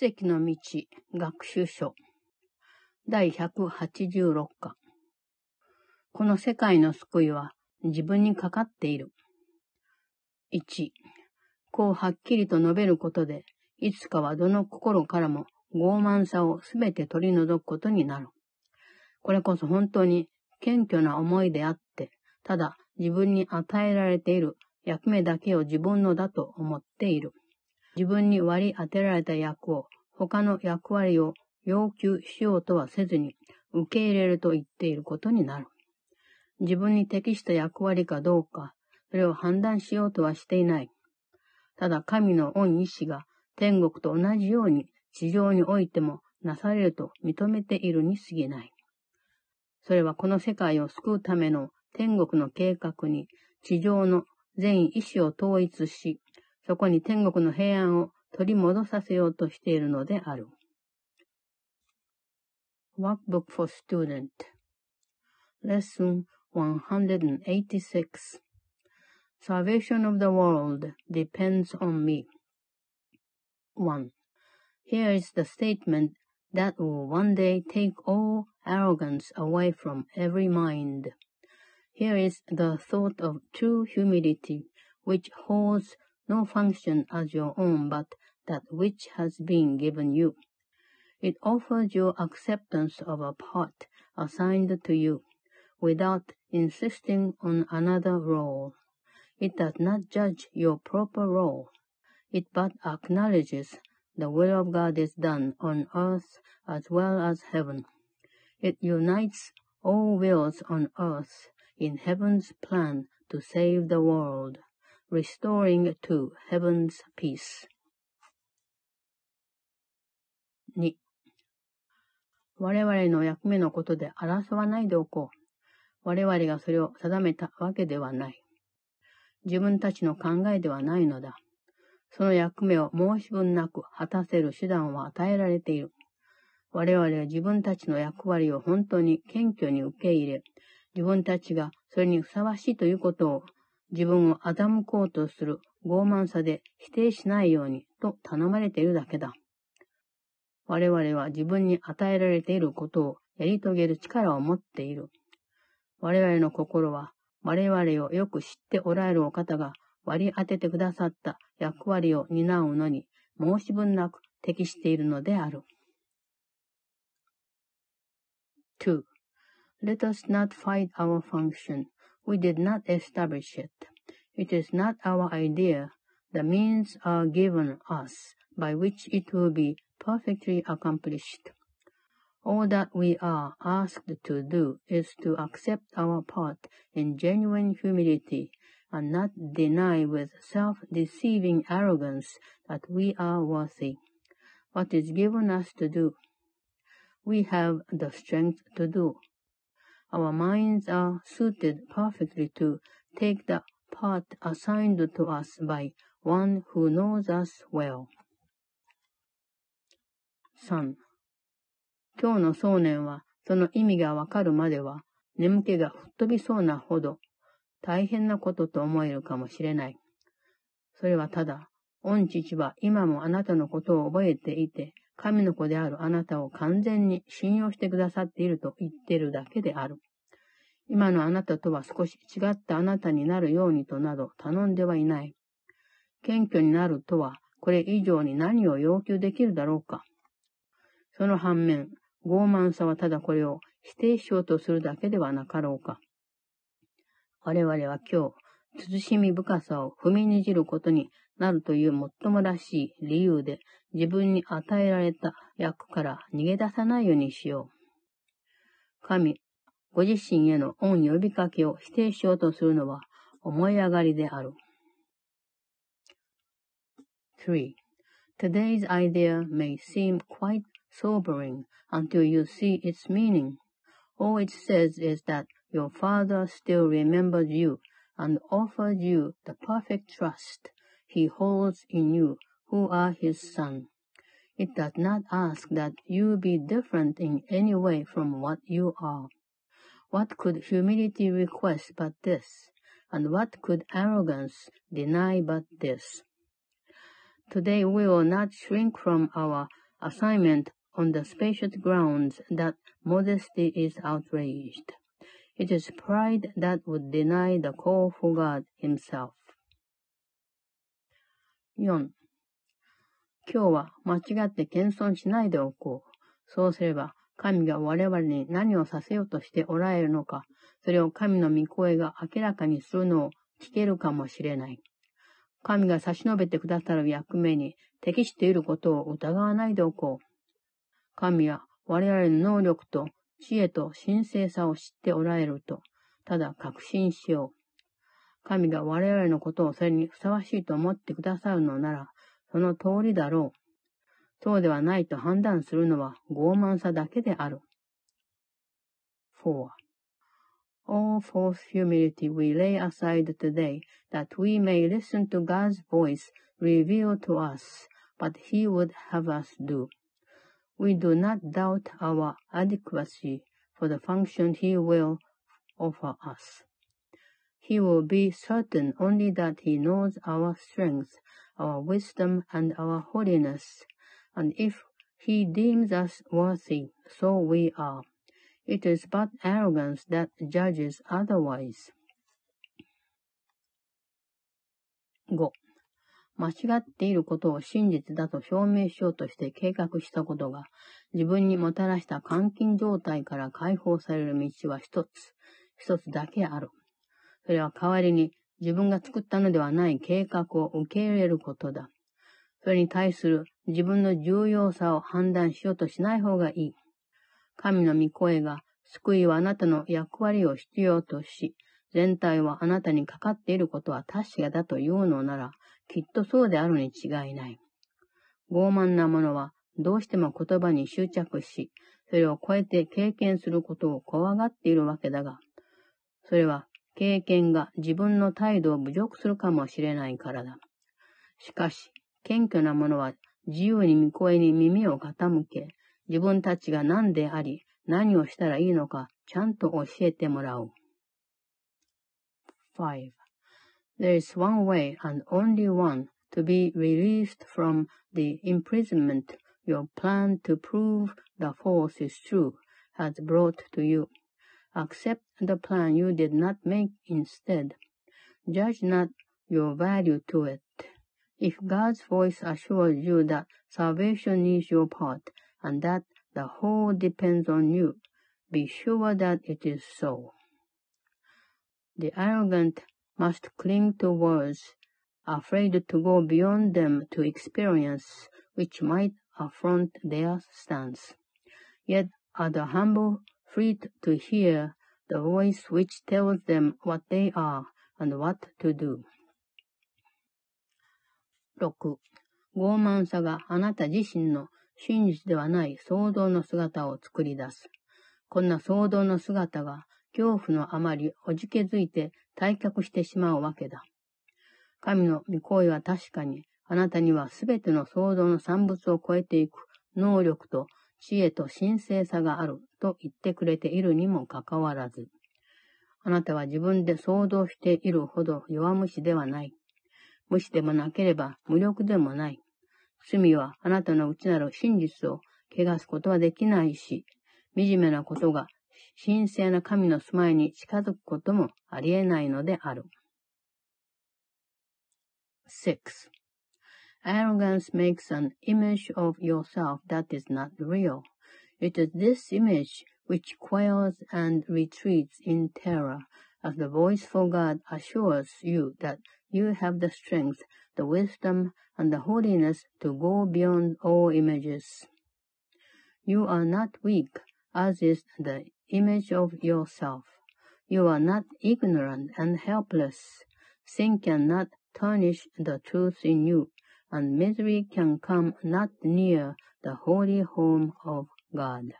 奇跡の道学習書第186課この世界の救いは自分にかかっている。1、こうはっきりと述べることで、いつかはどの心からも傲慢さをすべて取り除くことになる。これこそ本当に謙虚な思いであって、ただ自分に与えられている役目だけを自分のだと思っている。自分に割り当てられた役を他の役割を要求しようとはせずに受け入れると言っていることになる。自分に適した役割かどうか、それを判断しようとはしていない。ただ神の恩意志が天国と同じように地上においてもなされると認めているに過ぎない。それはこの世界を救うための天国の計画に地上の全意志を統一し、そこに天国の平安を取り戻させようとしているのである。Workbook for Student Lesson 186 Salvation of the world depends on me. 1. Here is the statement that will one day take all arrogance away from every mind. Here is the thought of true humility, which holds no function as your own but that which has been given you. It offers you acceptance of a part assigned to you, without insisting on another role. It does not judge your proper role. It but acknowledges the will of God is done on earth as well as heaven. It unites all wills on earth in heaven's plan to save the world, restoring to heaven's peace. 2. 我々の役目のことで争わないでおこう。我々がそれを定めたわけではない。自分たちの考えではないのだ。その役目を申し分なく果たせる手段は与えられている。我々は自分たちの役割を本当に謙虚に受け入れ、自分たちがそれにふさわしいということを自分を欺こうとする傲慢さで否定しないようにと頼まれているだけだ。我々は自分に与えられていることをやり遂げる力を持っている。我々の心は我々をよく知っておられるお方が割り当ててくださった役割を担うのに申し分なく適しているのである。2. Let us not fight our function. We did not establish it. It is not our idea. The means are given us by which it will be perfectly accomplished. All that we are asked to do is to accept our part in genuine humility and not deny with self-deceiving arrogance that we are worthy. What is given us to do, we have the strength to do. Our minds are suited perfectly to take the part assigned to us by one who knows us well. 3. 今日の想念は、その意味がわかるまでは、眠気が吹っ飛びそうなほど、大変なことと思えるかもしれない。それはただ、御父は今もあなたのことを覚えていて、神の子であるあなたを完全に信用してくださっていると言ってるだけである。今のあなたとは少し違ったあなたになるようにとなど頼んではいない。謙虚になるとは、これ以上に何を要求できるだろうか。その反面、傲慢さはただこれを否定しようとするだけではなかろうか。我々は今日、慎み深さを踏みにじることになるというもっともらしい理由で自分に与えられた役から逃げ出さないようにしよう。神、ご自身への恩呼びかけを否定しようとするのは思い上がりである。3. Today's idea may seem quite sobering until you see its meaning. All it says is that your Father still remembers you and offers you the perfect trust he holds in you who are his son. It does not ask that you be different in any way from what you are. What could humility request but this? And what could arrogance deny but this? Today we will not shrink from our assignment on the spacious grounds that modesty is outraged. It is pride that would deny the call for God himself. 4. 今日は間違って謙遜しないでおこう。そうすれば、神が我々に何をさせようとしておられるのか、それを神の御声が明らかにするのを聞けるかもしれない。神が差し伸べてくださる役目に適していることを疑わないでおこう。神は我々の能力と知恵と神聖さを知っておられると、ただ確信しよう。神が我々のことをそれにふさわしいと思ってくださるのなら、その通りだろう。そうではないと判断するのは傲慢さだけである。4. All false humility we lay aside today, that we may listen to God's voice revealed to us, but He would have us do. We do not doubt our adequacy for the function He will offer us. He will be certain only that He knows our strength, our wisdom, and our holiness, and if He deems us worthy, so we are. It is but arrogance that judges otherwise. 5. 間違っていることを真実だと証明しようとして計画したことが、自分にもたらした監禁状態から解放される道は一つ、一つだけある。それは代わりに自分が作ったのではない計画を受け入れることだ。それに対する自分の重要さを判断しようとしない方がいい。神の御声が救いはあなたの役割を必要とし、全体はあなたにかかっていることは確かだというのなら、きっとそうであるに違いない。傲慢な者はどうしても言葉に執着し、それを超えて経験することを怖がっているわけだが、それは経験が自分の態度を侮辱するかもしれないからだ。しかし、謙虚な者は自由に御声に耳を傾け、自分たちが何であり、何をしたらいいのか、ちゃんと教えてもらう。5. There is one way and only one to be released from the imprisonment your plan to prove the false is true has brought to you. Accept the plan you did not make instead. Judge not your value to it. If God's voice assures you that salvation is your part and that the whole depends on you, be sure that it is so. The arrogant must cling to words, afraid to go beyond them to experience which might affront their stance. Yet are the humble freed to hear the voice which tells them what they are and what to do. 6. 傲慢さがあなた自身の真実ではない創造の姿を作り出す。こんな創造の姿が恐怖のあまりおじけづいて退却してしまうわけだ。神の御声は確かに、あなたにはすべての創造の産物を超えていく能力と知恵と神聖さがあると言ってくれているにもかかわらず、あなたは自分で想像しているほど弱虫ではない。無視でもなければ無力でもない。罪はあなたの内なる真実を汚すことはできないし、惨めなことが神聖な神の住まいに近づくこともありえないのである。6. Arrogance makes an image of yourself that is not real. It is this image which quails and retreats in terror as the voice for God assures you that you have the strength, the wisdom, and the holiness to go beyond all images. You are not weak, as is the image of yourself. You are not ignorant and helpless. Sin cannot tarnish the truth in you, and misery can come not near the holy home of God.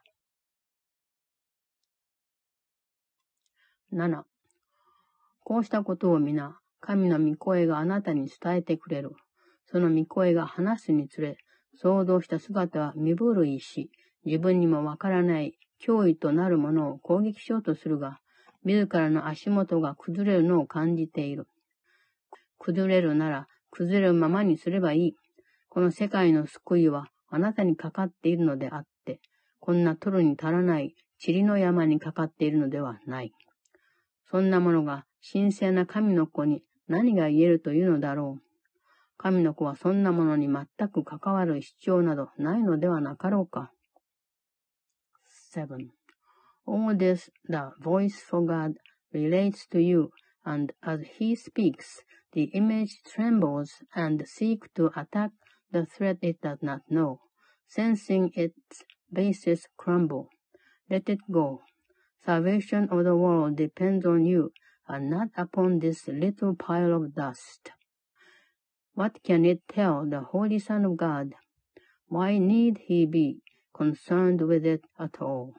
7. こうしたことを皆、神の御声があなたに伝えてくれる。その御声が話すにつれ、想像した姿は身震いし、自分にもわからない脅威となるものを攻撃しようとするが、自らの足元が崩れるのを感じている。崩れるなら、崩れるままにすればいい。この世界の救いは、あなたにかかっているのであって、こんな取るに足らない塵の山にかかっているのではない。そんなものが神聖な神の子に何が言えるというのだろう。神の子はそんなものに全く関わる主張などないのではなかろうか。7. All this the voice for God relates to you, and as he speaks, the image trembles and seeks to attack the threat it does not know, sensing its basis crumble. Let it go. Salvation of the world depends on you, and not upon this little pile of dust. What can it tell the Holy Son of God? Why need he be concerned with it at all?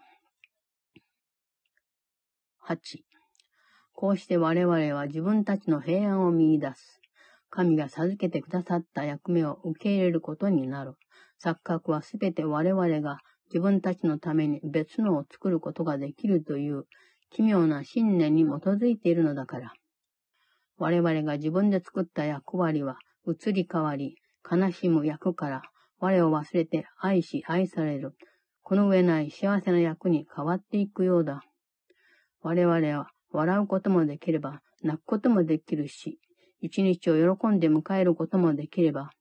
8. こうして我々は自分たちの平安を見出す。神が授けてくださった役目を受け入れることになる。錯覚はすべて我々が自分たちのために別のを作ることができるという奇妙な信念に基づいているのだから。我々が自分で作った役割は移り変わり、悲しむ役から我を忘れて愛し愛される、この上ない幸せな役に変わっていくようだ。我々は笑うこともできれば泣くこともできるし、一日を喜んで迎えることもできれば、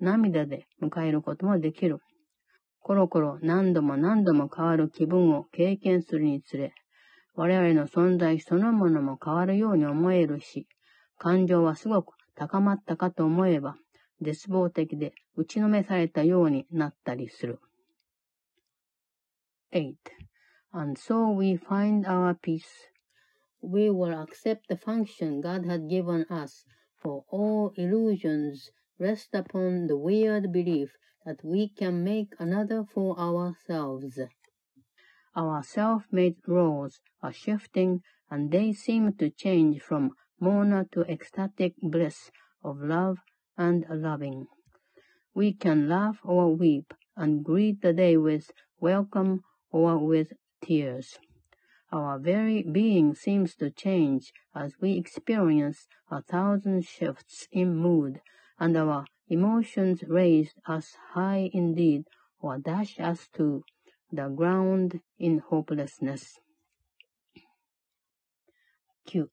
涙で迎えることもできる。コロコロ何度も何度も変わる気分を経験するにつれ、我々の存在そのものも変わるように思えるし、感情はすごく高まったかと思えば、絶望的で打ちのめされたようになったりする。8. And so we find our peace. We will accept the function God has given us for all illusions rest upon the weird belief that we can make another for ourselves. Our self-made roles are shifting and they seem to change from mourner to ecstatic bliss of love and loving. We can laugh or weep and greet the day with welcome or with tears. Our very being seems to change as we experience a thousand shifts in mood, and our emotions raise us high indeed or dash us to the ground in hopelessness. 9.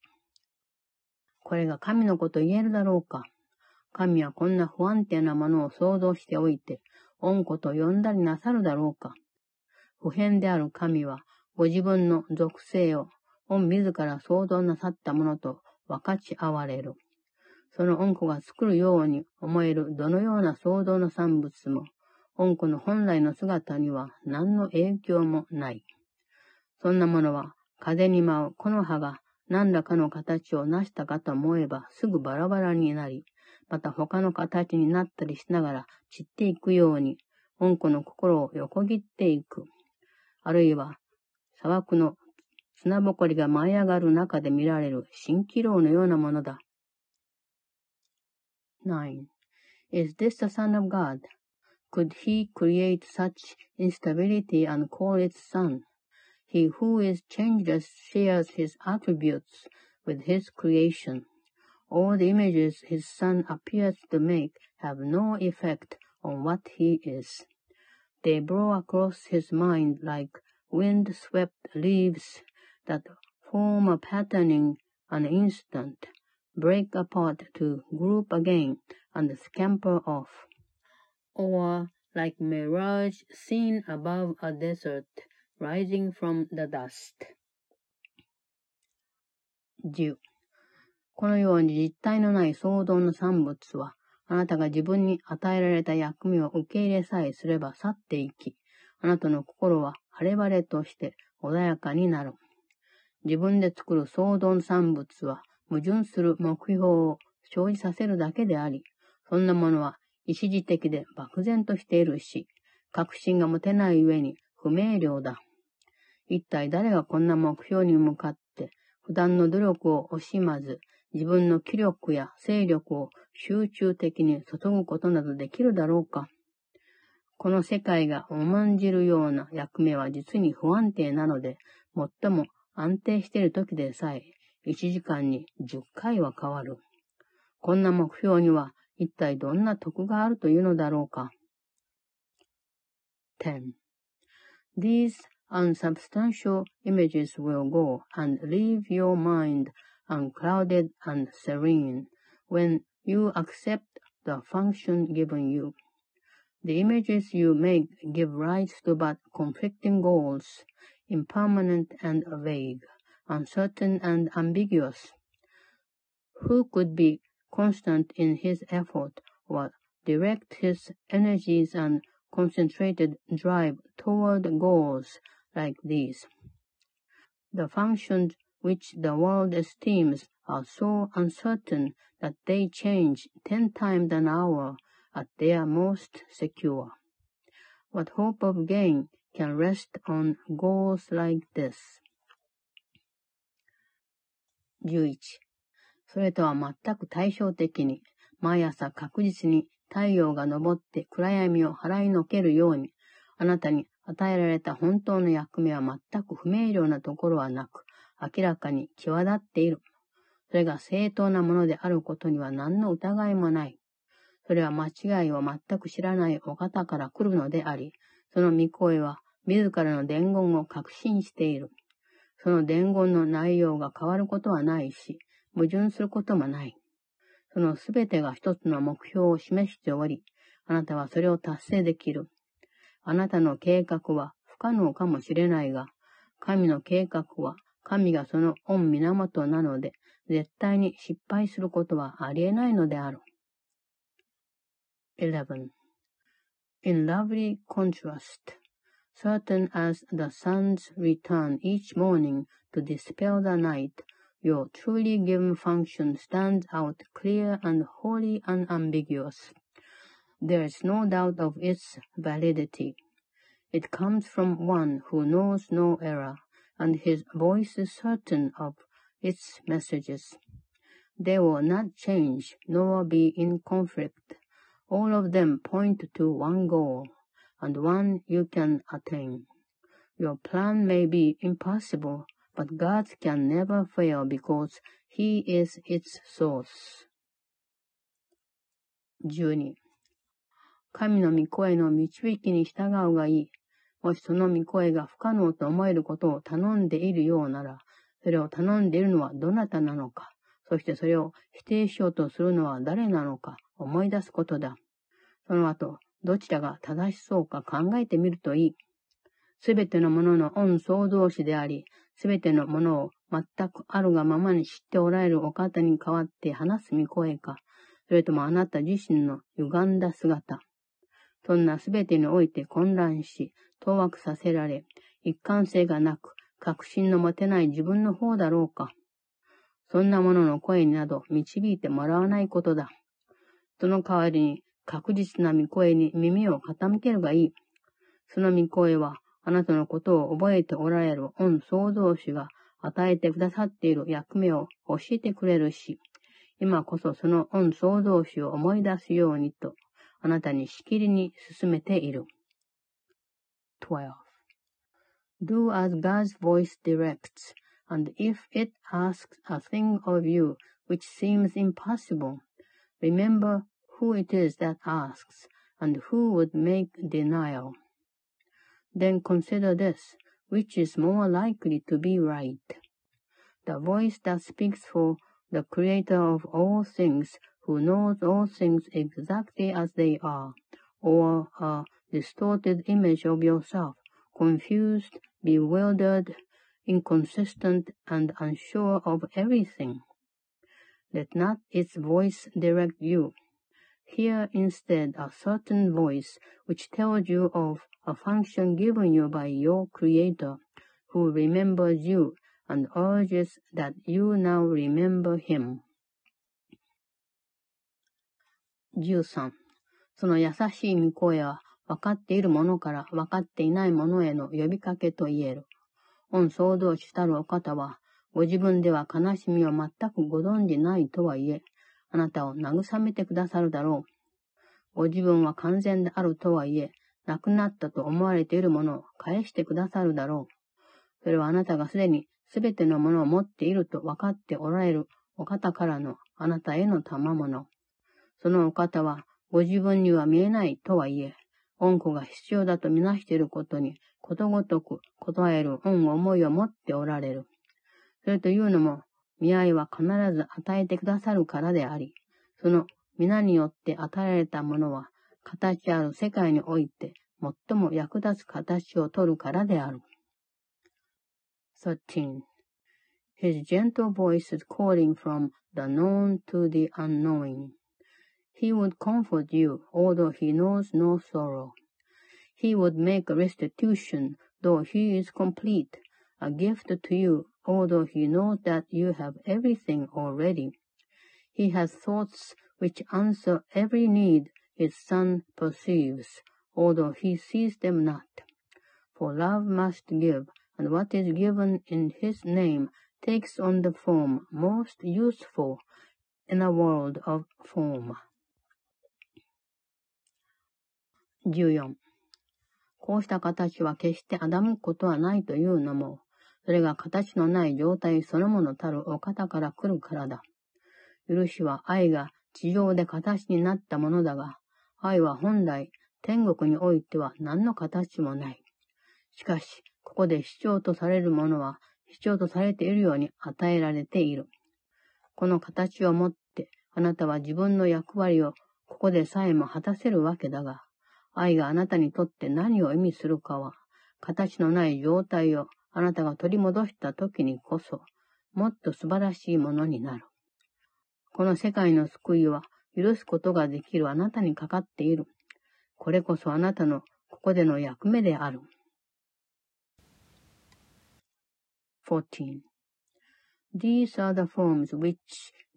これが神のこと言えるだろうか神はこんな不安定なものを想像しておいて、恩子と呼んだりなさるだろうか不変である神は、 ご自分の属性を、御自ら創造なさったものと分かち合われる。その恩子が作るように思えるどのような創造の産物も、恩子の本来の姿には何の影響もない。そんなものは、風に舞う木の葉が何らかの形を成したかと思えばすぐバラバラになり、また他の形になったりしながら散っていくように、恩子の心を横切っていく。あるいは 砂漠の砂ぼこりが舞い上がる中で見られる蜃気楼のようなものだ。9. Is this the Son of God? Could he create such instability and call it Son? He who is changeless shares his attributes with his creation. All the images his Son appears to make have no effect on what he is. They blow across his mind like wind-swept leaves that form a patterning an instant, break apart to group again and scamper off. Or like mirage seen above a desert rising from the dust. 10. このように実体のない創造の産物は、あなたが自分に与えられた役目を受け入れさえすれば去っていき、あなたの心は晴れ晴れとして穏やかになる。自分で作る創造産物は矛盾する目標を生じさせるだけであり、そんなものは一時的で漠然としているし、確信が持てない上に不明瞭だ。一体誰がこんな目標に向かって普段の努力を惜しまず、自分の気力や勢力を集中的に注ぐことなどできるだろうか。この世界が重んじるような役目は実に不安定なので、最も安定している時でさえ、1時間に10回は変わる。こんな目標には一体どんな得があるというのだろうか。10. These unsubstantial images will go and leave your mind unclouded and serene when you accept the function given you. The images you make give rise to but conflicting goals, impermanent and vague, uncertain and ambiguous. Who could be constant in his effort or direct his energies and concentrated drive toward goals like these. The functions which the world esteems are so uncertain that they change ten times an hour at their most secure. What hope of gain can rest on goals like this? 11. それとは全く対照的に、毎朝確実に太陽が昇って暗闇を払いのけるように、あなたに与えられた本当の役目は全く不明瞭なところはなく、明らかに際立っている。それが正当なものであることには何の疑いもない。それは間違いを全く知らないお方から来るのであり、その御声は自らの伝言を確信している。その伝言の内容が変わることはないし、矛盾することもない。そのすべてが一つの目標を示しており、あなたはそれを達成できる。あなたの計画は不可能かもしれないが、神の計画は神がその御源なので、絶対に失敗することはありえないのである。11. In lovely contrast, certain as the sun's return each morning to dispel the night, your truly given function stands out clear and wholly unambiguous. There is no doubt of its validity. It comes from one who knows no error, and his voice is certain of its messages. They will not change nor be in conflict. All of them point to one goal, and one you can attain. Your plan may be impossible, but God can never fail because He is its source. 12. 神の御声の導きに従うがいい。もしその御声が不可能と思えることを頼んでいるようなら、それを頼んでいるのはどなたなのか、そしてそれを否定しようとするのは誰なのか思い出すことだ。その後、どちらが正しそうか考えてみるといい。すべてのものの恩創造主であり、すべてのものを全くあるがままに知っておられるお方に代わって話す御声か、それともあなた自身の歪んだ姿。そんなすべてにおいて混乱し、当惑させられ、一貫性がなく、確信の持てない自分の方だろうか。そんなものの声など導いてもらわないことだ。その代わりに確実な御声に耳を傾けるがいい。その御声は、あなたのことを覚えておられる御創造主が与えてくださっている役目を教えてくれるし、今こそその御創造主を思い出すようにと、あなたにしきりに進めている。12. Do as God's voice directs, and if it asks a thing of you which seems impossible, remember who it is that asks, and who would make denial. Then consider this, which is more likely to be right. The voice that speaks for the Creator of all things, who knows all things exactly as they are, or a distorted image of yourself, confused, bewildered, inconsistent, and unsure of everything. Let not its voice direct you, Hear instead a certain voice which tells you of a function given you by your Creator, who remembers you and urges that you now remember Him. 13. その優しい御声は分かっている者から分かっていない者への呼びかけと言える。 御創造主たるお方は、ご自分では悲しみを全くご存じないとはいえ、あなたを慰めてくださるだろう。ご自分は完全であるとはいえ、亡くなったと思われているものを返してくださるだろう。それはあなたがすでにすべてのものを持っていると分かっておられるお方からのあなたへの賜物。そのお方はご自分には見えないとはいえ、恩子が必要だとみなしていることに、ことごとく答える恩思いを持っておられる。それというのも、見合いは必ず与えてくださるからであり、その皆によって与えられたものは、形ある世界において最も役立つ形をとるからである。13. His gentle voice is calling from the known to the unknowing. He would comfort you, although he knows no sorrow. He would make restitution, though he is complete, a gift to you, although he knows that you have everything already. He has thoughts which answer every need his son perceives, although he sees them not. For love must give, and what is given in his name takes on the form most useful in a world of form. 14. こうした形は決して欺くことはないというのも、それが形のない状態そのものたるお方から来るからだ。許しは愛が地上で形になったものだが、愛は本来天国においては何の形もない。しかし、ここで主張とされるものは主張とされているように与えられている。この形をもって、あなたは自分の役割をここでさえも果たせるわけだが、愛があなたにとって何を意味するかは、形のない状態をあなたが取り戻した時にこそ、もっと素晴らしいものになる。この世界の救いは、許すことができるあなたにかかっている。これこそあなたのここでの役目である。14. These are the forms which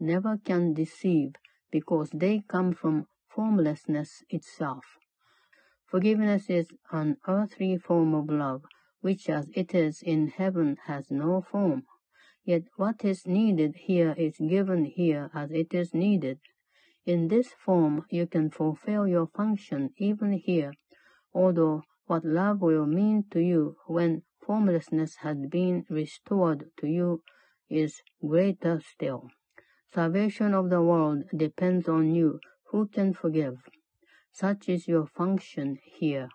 never can deceive because they come from formlessness itself. Forgiveness is an earthly form of love, which as it is in heaven has no form. Yet what is needed here is given here as it is needed. In this form you can fulfill your function even here, although what love will mean to you when formlessness has been restored to you is greater still. Salvation of the world depends on you who can forgive. Such is your function here.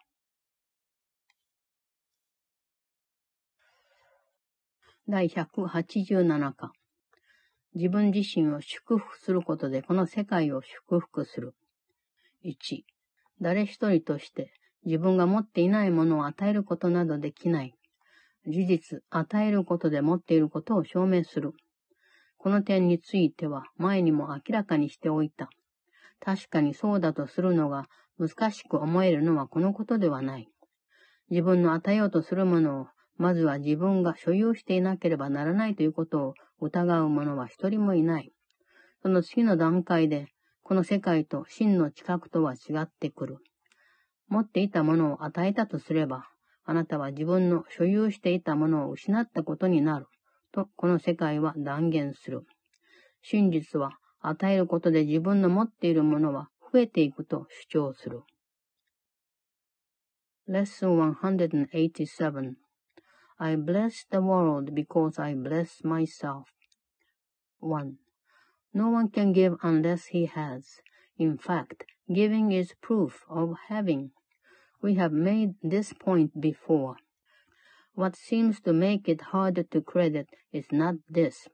第187課自分自身を祝福することでこの世界を祝福する。1、誰一人として自分が持っていないものを与えることなどできない。事実、与えることで持っていることを証明する。この点については前にも明らかにしておいた。確かにそうだとするのが難しく思えるのはこのことではない。自分の与えようとするものを、まずは自分が所有していなければならないということを疑う者は一人もいない。その次の段階で、この世界と真の知覚とは違ってくる。持っていたものを与えたとすれば、あなたは自分の所有していたものを失ったことになる。と、この世界は断言する。真実は与えることで自分の持っているものは増えていくと主張する。Lesson 187 I bless the world because I bless myself. 1. No one can give unless he has. In fact, giving is proof of having. We have made this point before. What seems to make it harder to credit is not this.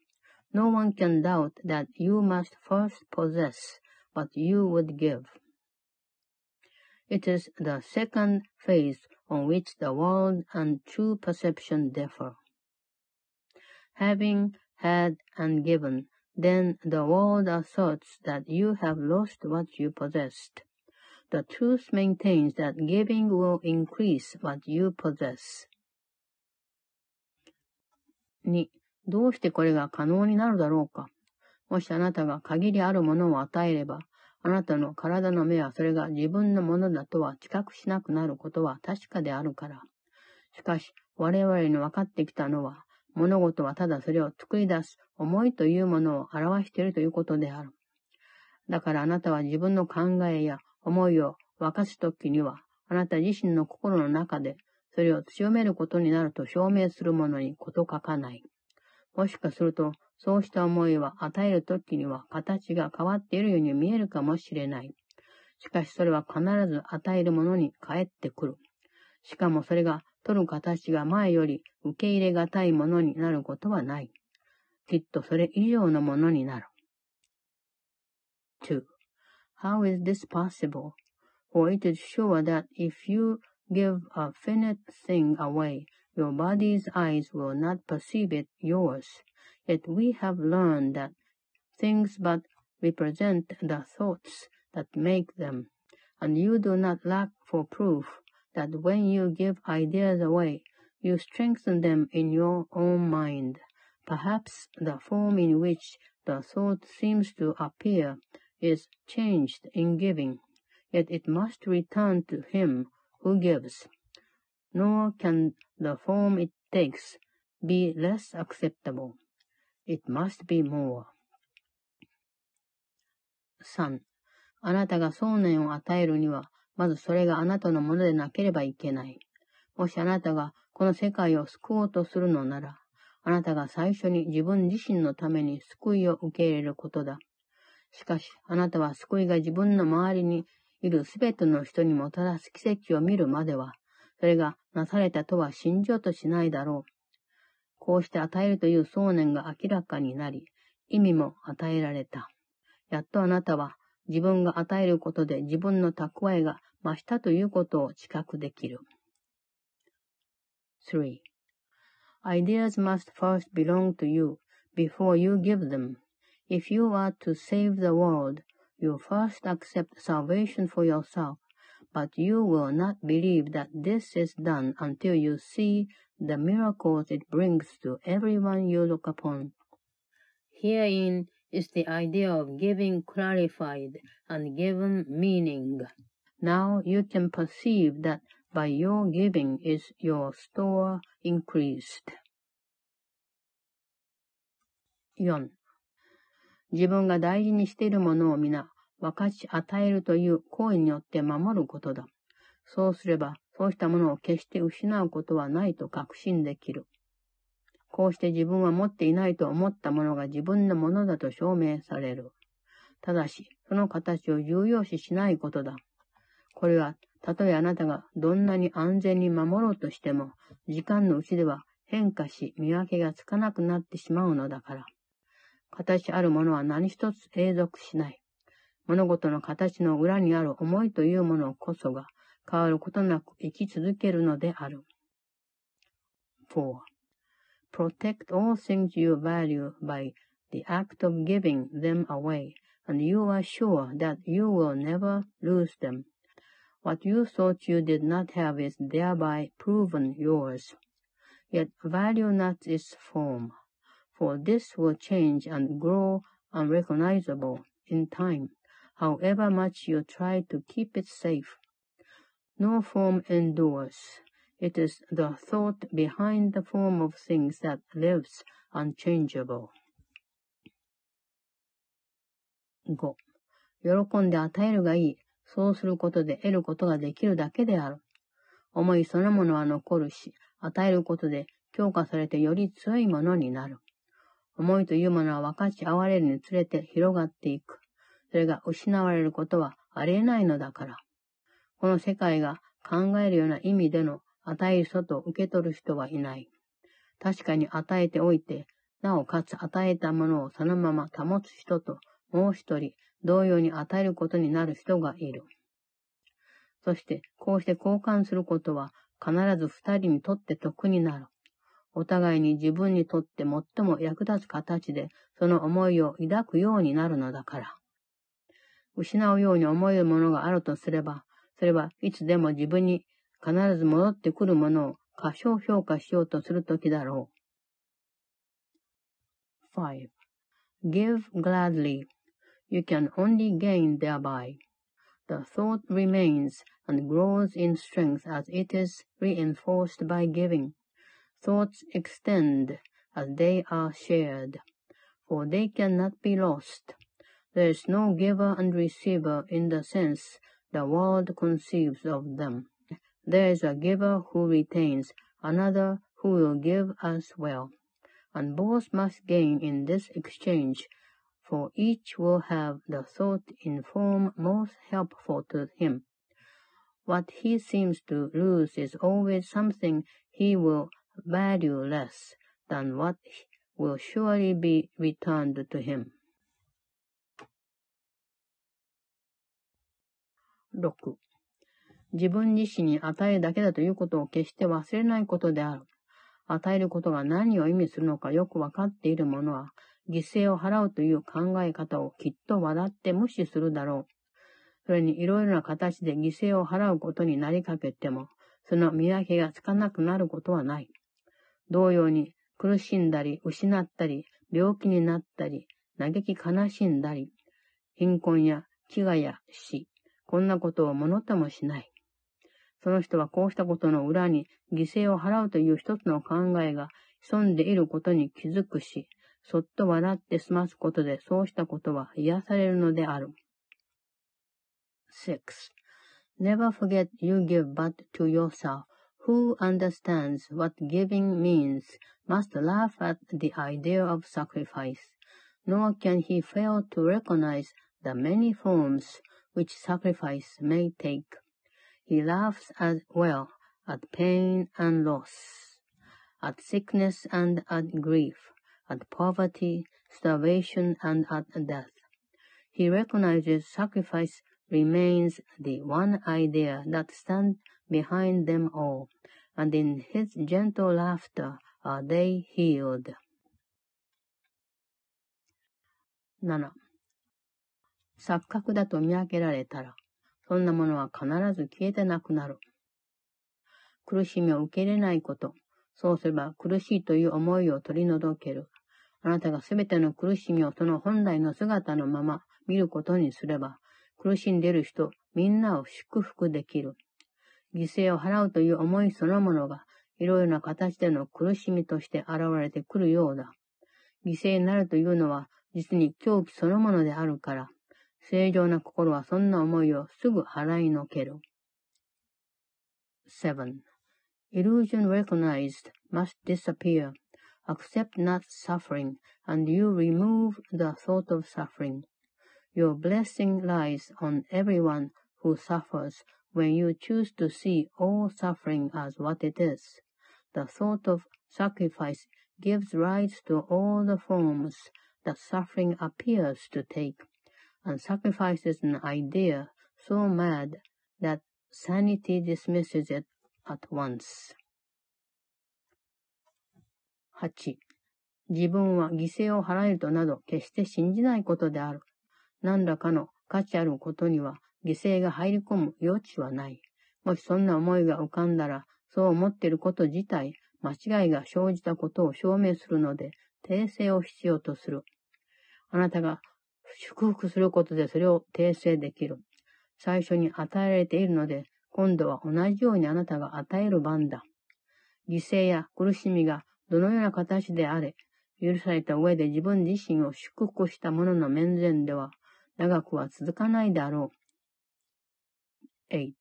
no one can doubt that you must first possess what you would give. It is the second phase on which the world and true perception differ. Having had and given, then the world asserts that you have lost what you possessed. The truth maintains that giving will increase what you possess. 2. どうしてこれが可能になるだろうかもしあなたが限りあるものを与えれば、あなたの体の目はそれが自分のものだとは知覚しなくなることは確かであるから。しかし、我々に分かってきたのは、物事はただそれを作り出す思いというものを表しているということである。だからあなたは自分の考えや思いを沸かすときには、あなた自身の心の中でそれを強めることになると証明するものにこと書かない。もしかすると、そうした思いは与えるときには形が変わっているように見えるかもしれない。しかしそれは必ず与えるものに返ってくる。しかもそれが取る形が前より受け入れがたいものになることはない。きっとそれ以上のものになる。2. How is this possible? For it is sure that if you give a finite thing away, your body's eyes will not perceive it yours. Yet we have learned that things but represent the thoughts that make them, and you do not lack for proof that when you give ideas away, you strengthen them in your own mind. Perhaps the form in which the thought seems to appear is changed in giving, yet it must return to him who gives. Nor can the form it takes be less acceptable. It must be more. 3. あなたが想念を与えるには、まずそれがあなたのものでなければいけない。もしあなたがこの世界を救おうとするのなら、あなたが最初に自分自身のために救いを受け入れることだ。しかし、あなたは救いが自分の周りにいるすべての人にもたらす奇跡を見るまでは、それがなされたとは信じようとしないだろう。こうして与えるという想念が明らかになり、意味も与えられた。やっとあなたは自分が与えることで自分の蓄えが増したということを知覚できる。3. Ideas must first belong to you before you give them. If you are to save the world, you first accept salvation for yourself, but you will not believe that this is done until you see the miracles it brings to everyone you look upon. Herein is the idea of giving clarified and given meaning. Now you can perceive that by your giving is your store increased. 4. 自分が大事にしているものを皆 分かち与えるという行為によって守ることだ。そうすれば、そうしたものを決して失うことはないと確信できる。こうして自分は持っていないと思ったものが自分のものだと証明される。ただし、その形を重要視しないことだ。これは、たとえあなたがどんなに安全に守ろうとしても、時間のうちでは変化し見分けがつかなくなってしまうのだから。形あるものは何一つ永続しない。物事の形の裏にある思いというものこそが変わることなく生き続けるのである。4. Protect all things you value by the act of giving them away, and you are sure that you will never lose them. What you thought you did not have is thereby proven yours. Yet value not its form, for this will change and grow unrecognizable in time, However much you try to keep it safe. No form endures. It is the thought behind the form of things that lives unchangeable. 5. 喜んで与えるがいい。そうすることで得ることができるだけである。思いそのものは残るし、与えることで強化されてより強いものになる。思いというものは分かち合われるにつれて広がっていく。それが失われることはありえないのだから。この世界が考えるような意味での与える人と受け取る人はいない。確かに与えておいて、なおかつ与えたものをそのまま保つ人ともう一人同様に与えることになる人がいる。そして、こうして交換することは必ず二人にとって得になる。お互いに自分にとって最も役立つ形でその思いを抱くようになるのだから。失うように思えるものがあるとすれば、それはいつでも自分に必ず戻ってくるものを過小評価しようとするときだろう。5. Give gladly. You can only gain thereby. The thought remains and grows in strength as it is reinforced by giving. thoughts extend as they are shared, for they cannot be lost. There is no giver and receiver in the sense the world conceives of them. There is a giver who retains, another who will give as well, and both must gain in this exchange, for each will have the thought in form most helpful to him. What he seems to lose is always something he will value less than what will surely be returned to him. 6. 自分自身に与えるだけだということを決して忘れないことである。与えることが何を意味するのかよくわかっている者は、犠牲を払うという考え方をきっと笑って無視するだろう。それにいろいろな形で犠牲を払うことになりかけても、その見分けがつかなくなることはない。同様に、苦しんだり、失ったり、病気になったり、嘆き悲しんだり、貧困や飢餓や死、こんなことをものともしない。その人はこうしたことの裏に犠牲を払うという一つの考えが潜んでいることに気づくし、そっと笑って済ますことでそうしたことは癒されるのである。6. Never forget you give but to yourself. Who understands what giving means must laugh at the idea of sacrifice, nor can he fail to recognize the many forms which sacrifice may take. He laughs as well at pain and loss, at sickness and at grief, at poverty, starvation, and at death. He recognizes sacrifice remains the one idea that stands behind them all, and in his gentle laughter are they healed. 7. 錯覚だと見分けられたら、そんなものは必ず消えてなくなる。苦しみを受け入れないこと。そうすれば苦しいという思いを取り除ける。あなたがすべての苦しみをその本来の姿のまま見ることにすれば、苦しんでいる人、みんなを祝福できる。犠牲を払うという思いそのものが、いろいろな形での苦しみとして現れてくるようだ。犠牲になるというのは、実に狂気そのものであるから、正常な心はそんな思いをすぐ払いのける。7. Illusion recognized must disappear. Accept not suffering, and you remove the thought of suffering. Your blessing lies on everyone who suffers when you choose to see all suffering as what it is. The thought of sacrifice gives rise to all the forms that suffering appears to take. And sacrifices an idea so mad that sanity dismisses it at once. 8. 自分は犠牲を払えるとなど決して信じないことである。何らかの価値あることには犠牲が入り込む余地はない。もしそんな思いが浮かんだら、そう思っていること自体、間違いが生じたことを証明するので、訂正を必要とする。あなたが祝福することでそれを訂正できる。最初に与えられているので、今度は同じようにあなたが与える番だ。犠牲や苦しみがどのような形であれ、許された上で自分自身を祝福した者の面前では、長くは続かないだろう。8.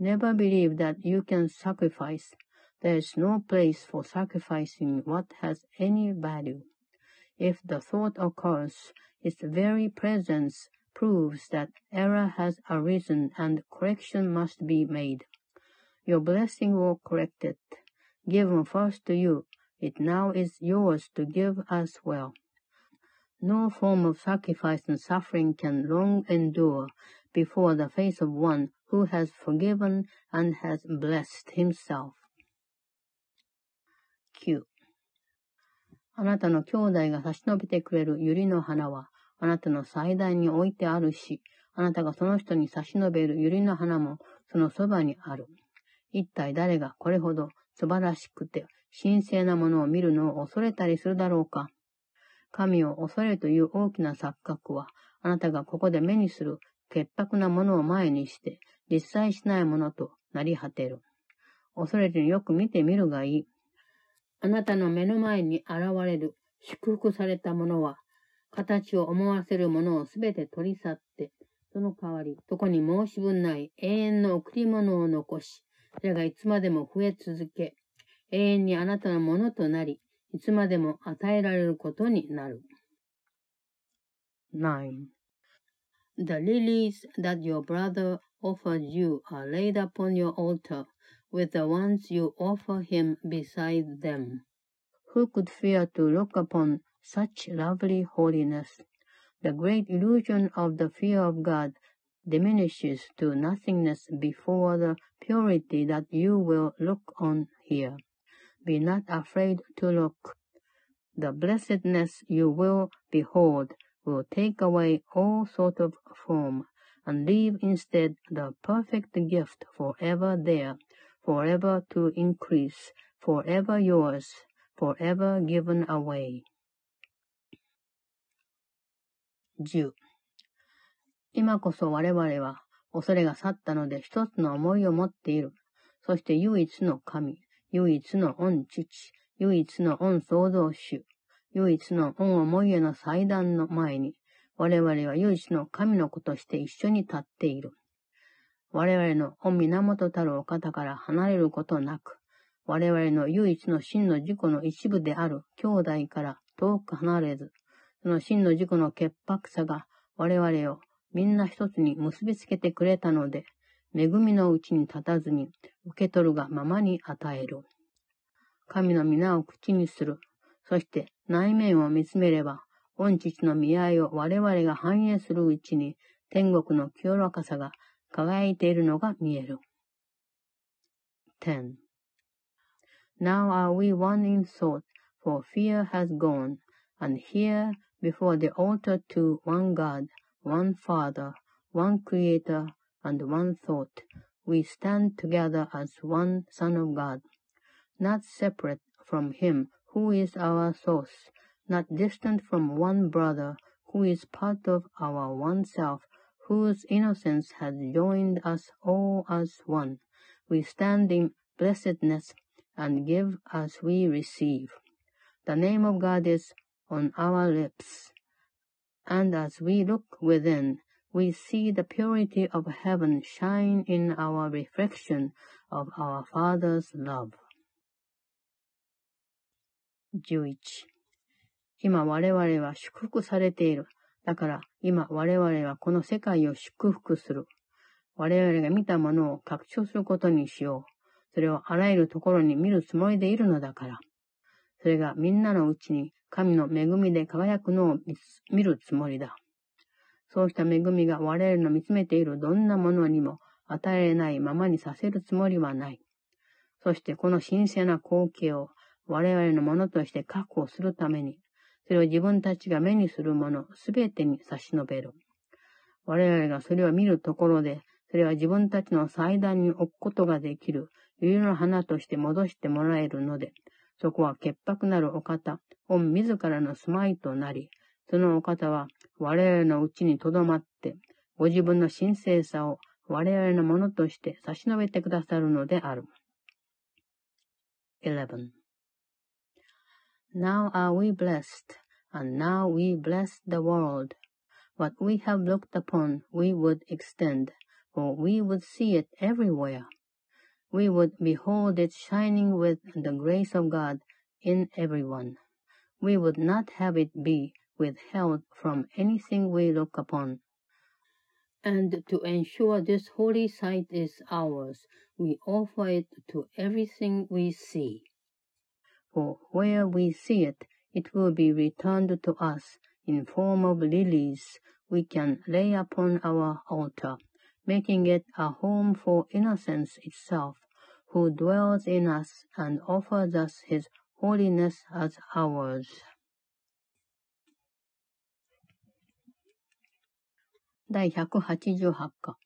Never believe that you can sacrifice. There is no place for sacrificing what has any value. If the thought occurs, Its very presence proves that error has arisen and correction must be made. Your blessing will correct it. Given first to you, it now is yours to give as well. No form of sacrifice and suffering can long endure before the face of one who has forgiven and has blessed himself. Q あなたの兄弟が差し伸べてくれる百合の花は、 あなたの祭壇に置いてあるし、あなたがその人に差し伸べる百合の花もそのそばにある。一体誰がこれほど素晴らしくて神聖なものを見るのを恐れたりするだろうか神を恐れるという大きな錯覚は、あなたがここで目にする潔白なものを前にして、実際しないものとなり果てる。恐れずによく見てみるがいい。あなたの目の前に現れる祝福されたものは、形を思わせるものをすべて取り去って、その代わり、そこに申し分ない永遠の贈り物を残し、それがいつまでも増え続け、永遠にあなたのものとなり、いつまでも与えられることになる。9. The lilies that your brother offered you are laid upon your altar, with the ones you offer him beside them. Who could fear to look upon such lovely holiness? The great illusion of the fear of God diminishes to nothingness before the purity that you will look on here. Be not afraid to look. The blessedness you will behold will take away all sort of form and leave instead the perfect gift forever there, forever to increase, forever yours, forever given away. 10今こそ我々は恐れが去ったので一つの思いを持っている。そして唯一の神、唯一の御父、唯一の御創造主、唯一の御思いへの祭壇の前に、我々は唯一の神の子として一緒に立っている。我々の御源たるお方から離れることなく、我々の唯一の真の自己の一部である兄弟から遠く離れず、その真の自己の潔白さが我々をみんな一つに結びつけてくれたので、恵みのうちに立たずに受け取るがままに与える。神の皆を口にする。そして内面を見つめれば、御父の見合いを我々が反映するうちに、天国の清らかさが輝いているのが見える。10. Now are we one in thought, for fear has gone, and here before the altar to one God, one Father, one Creator, and one thought, we stand together as one Son of God, not separate from Him who is our source, not distant from one brother who is part of our one self, whose innocence has joined us all as one. We stand in blessedness and give as we receive. The name of God is on our lips. And as we look within, we see the purity of heaven shine in our reflection of our Father's love. 11. 今我々は祝福されている。だから今我々はこの世界を祝福する。我々が見たものを拡張することにしよう。それをあらゆるところに見るつもりでいるのだから。それがみんなのうちに神の恵みで輝くのを見るつもりだ。そうした恵みが我々の見つめているどんなものにも与えないままにさせるつもりはない。そしてこの神聖な光景を我々のものとして確保するために、それを自分たちが目にするものすべてに差し伸べる。我々がそれを見るところで、それは自分たちの祭壇に置くことができる、冬の花として戻してもらえるので、そこは潔白なるお方、御自らの住まいとなり、そのお方は我々のうちに留まって、ご自分の神聖さを我々のものとして差し伸べてくださるのである。11. Now are we blessed, and now we bless the world. What we have looked upon we would extend, for we would see it everywhere. We would behold it shining with the grace of God in everyone. We would not have it be withheld from anything we look upon. And to ensure this holy sight is ours, we offer it to everything we see. For where we see it, it will be returned to us in form of lilies we can lay upon our altar, making it a home for innocence itself, who dwells in us and offers us his holiness as ours. 第188課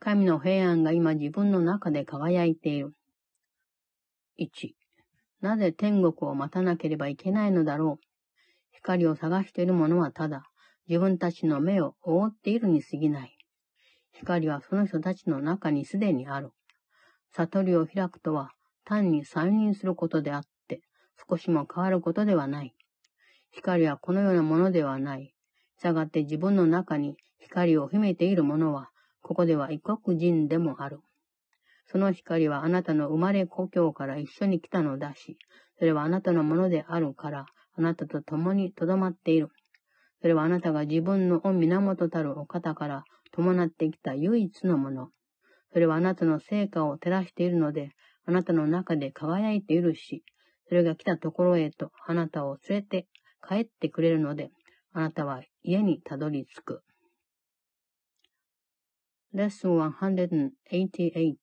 神の平安が今自分の中で輝いている。1、なぜ天国を待たなければいけないのだろう。光を探している者はただ、自分たちの目を覆っているに過ぎない。光はその人たちの中にすでにある。悟りを開くとは単に再任することであって、少しも変わることではない。光はこのようなものではない。したがって自分の中に光を秘めている者は、ここでは異国人でもある。その光はあなたの生まれ故郷から一緒に来たのだし、それはあなたのものであるから、あなたと共に留まっている。それはあなたが自分の御源たるお方から伴ってきた唯一のもの。それはあなたの成果を照らしているので、あなたの中で輝いているし、それが来たところへとあなたを連れて帰ってくれるので、あなたは家にたどり着く。Lesson 188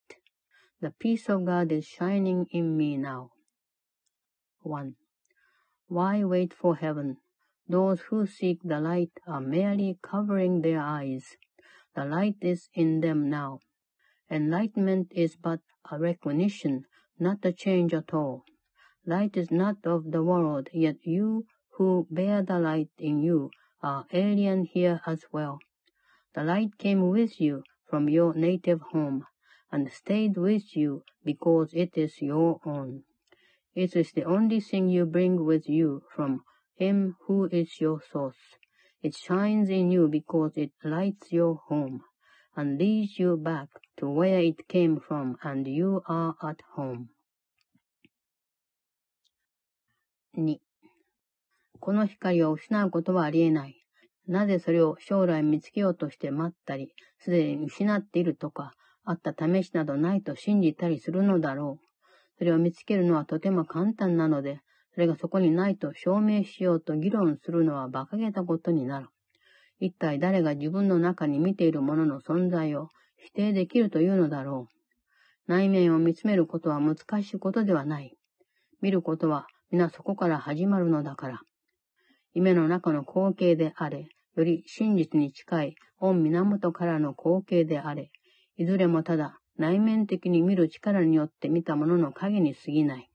The peace of God is shining in me now. 1. Why wait for heaven? Those who seek the light are merely covering their eyes. The light is in them now. Enlightenment is but a recognition, not a change at all. Light is not of the world, yet you who bear the light in you are alien here as well. The light came with you from your native home, and stayed with you because it is your own. It is the only thing you bring with you from him who is your source. It shines in you because it lights your home and leads you back to where it came from and you are at home. 2. この光を失うことはありえない。なぜそれを将来見つけようとして待ったり、すでに失っているとか、あった試しなどないと信じたりするのだろう。それを見つけるのはとても簡単なので、それがそこにないと証明しようと議論するのは馬鹿げたことになる。一体誰が自分の中に見ているものの存在を否定できるというのだろう。内面を見つめることは難しいことではない。見ることは皆そこから始まるのだから。夢の中の光景であれ、より真実に近い御源からの光景であれ、いずれもただ内面的に見る力によって見たものの影に過ぎない。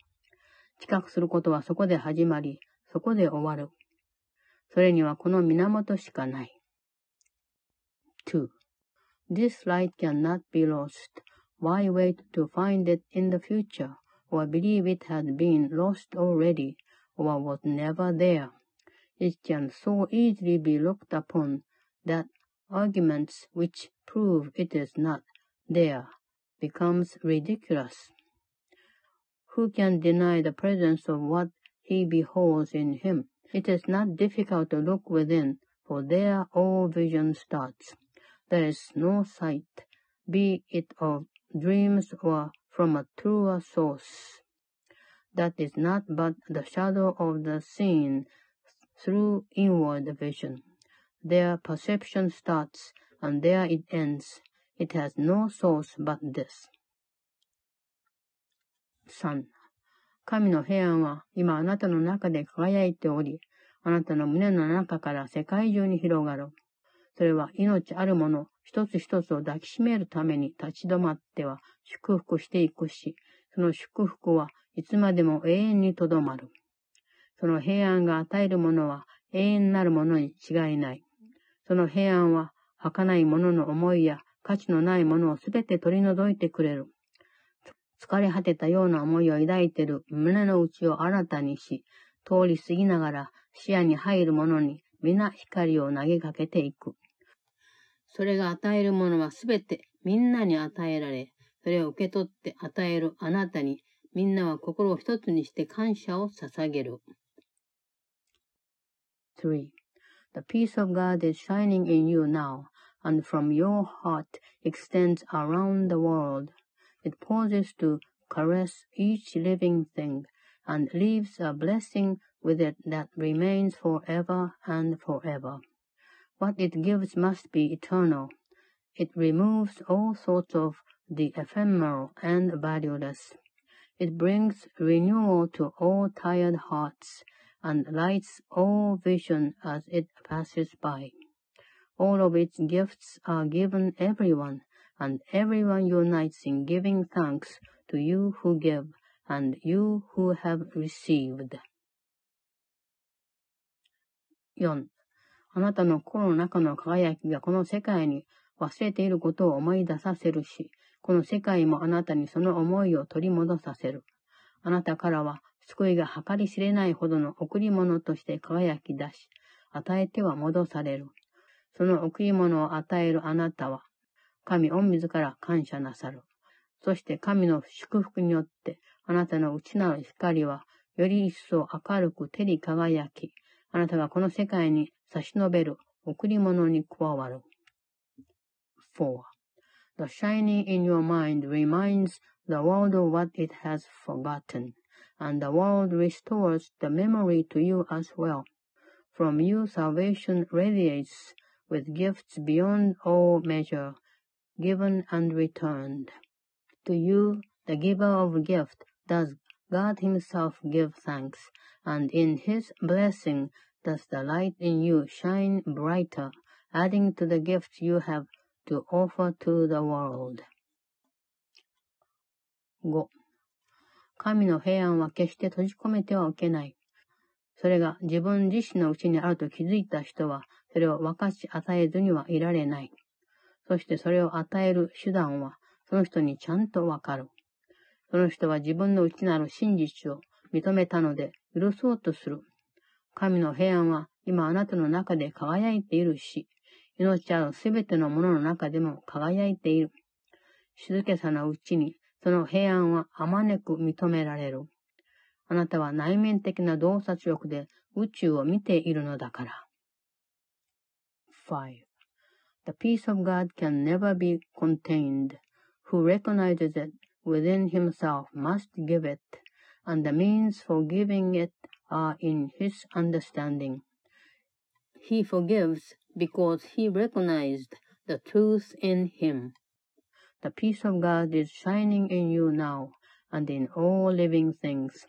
知覚することはそこで始まり、そこで終わる。それにはこの源しかない。2. This light cannot be lost. Why wait to find it in the future, or believe it had been lost already, or was never there? It can so easily be looked upon that arguments which prove it is not there becomes ridiculous. Who can deny the presence of what he beholds in him? It is not difficult to look within, for there all vision starts. There is no sight, be it of dreams or from a truer source. That is not but the shadow of the seen through inward vision. There perception starts, and there it ends. It has no source but this. 3. 神の平安は今あなたの中で輝いており、あなたの胸の中から世界中に広がる。それは命あるもの一つ一つを抱きしめるために立ち止まっては祝福していくし、その祝福はいつまでも永遠にとどまる。その平安が与えるものは永遠なるものに違いない。その平安は儚いものの思いや価値のないものをすべて取り除いてくれる。疲れ果てたような思いを抱いている胸の内を新たにし、通り過ぎながら視野に入るものに皆光を投げかけていく。それが与えるものはすべてみんなに与えられ、それを受け取って与えるあなたに、みんなは心を一つにして感謝を捧げる。3. The peace of God is shining in you now, and from your heart extends around the world. It pauses to caress each living thing and leaves a blessing with it that remains forever and forever. What it gives must be eternal. It removes all sorts of the ephemeral and valueless. It brings renewal to all tired hearts and lights all vision as it passes by. All of its gifts are given everyone, and everyone unites in giving thanks to you who give and you who have received. 4. あなたの心の中の輝きがこの世界に忘れていることを思い出させるし、この世界もあなたにその思いを取り戻させる。あなたからは救いが計り知れないほどの贈り物として輝き出し、与えては戻される。その贈り物を与えるあなたは、神御自ら感謝なさる。そして神の祝福によって、あなたの内なる光は、より一層明るく照り輝き、あなたがこの世界に差し伸べる贈り物に加わる。4. The shining in your mind reminds the world of what it has forgotten, and the world restores the memory to you as well. From you salvation radiates with gifts beyond all measure, given and returned. To you, the giver of gift, does God Himself give thanks, and in His blessing does the light in you shine brighter, adding to the gift you have to offer to the world. 5. 神の平安は決して閉じ込めてはおけない。それが自分自身のうちにあると気づいた人は、それを分かち与えずにはいられない。そしてそれを与える手段は、その人にちゃんとわかる。その人は自分の内なる真実を認めたので許そうとする。神の平安は今あなたの中で輝いているし、命あるすべてのものの中でも輝いている。静けさのうちに、その平安はあまねく認められる。あなたは内面的な洞察力で宇宙を見ているのだから。5. The peace of God can never be contained. Who recognizes it within himself must give it, and the means for giving it are in his understanding. He forgives because he recognized the truth in him. The peace of God is shining in you now and in all living things.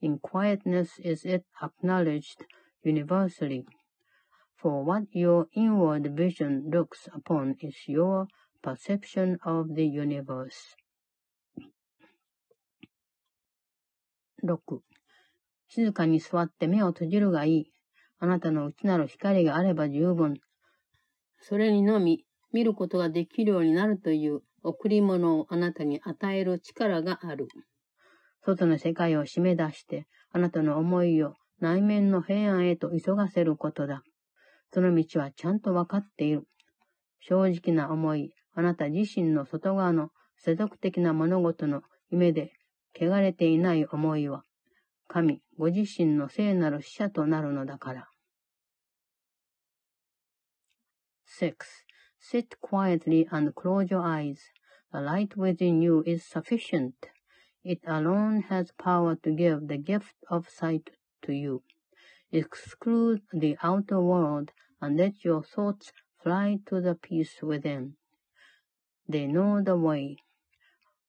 In quietness is it acknowledged universally. For what your inward vision looks upon is your perception of the universe. 6. 静かに座って目を閉じるがいい。あなたの内なる光があれば十分。それにのみ見ることができるようになるという贈り物をあなたに与える力がある。外の世界を締め出して、あなたの思いを内面の平安へと急がせることだ。その道はちゃんとわかっている。正直な思い、あなた自身の外側の世俗的な物事の夢で汚れていない思いは、神、ご自身の聖なる使者となるのだから。6. Sit quietly and close your eyes. The light within you is sufficient. It alone has power to give the gift of sight to you. Exclude the outer world and let your thoughts fly to the peace within. They know the way.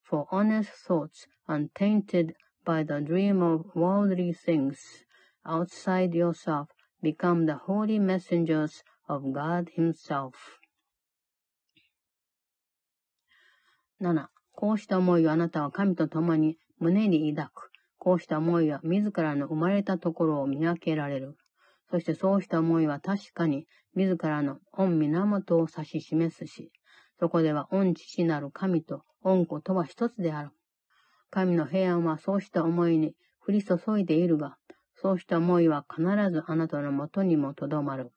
For honest thoughts, untainted by the dream of worldly things outside yourself, become the holy messengers of God Himself. 7. こうした思いをあなたは神と共に胸に抱く。 こうした思いは自らの生まれたところを見分けられる。そしてそうした思いは確かに自らの御源を指し示すし、そこでは御父なる神と御子とは一つである。神の平安はそうした思いに降り注いでいるが、そうした思いは必ずあなたのもとにもとどまる。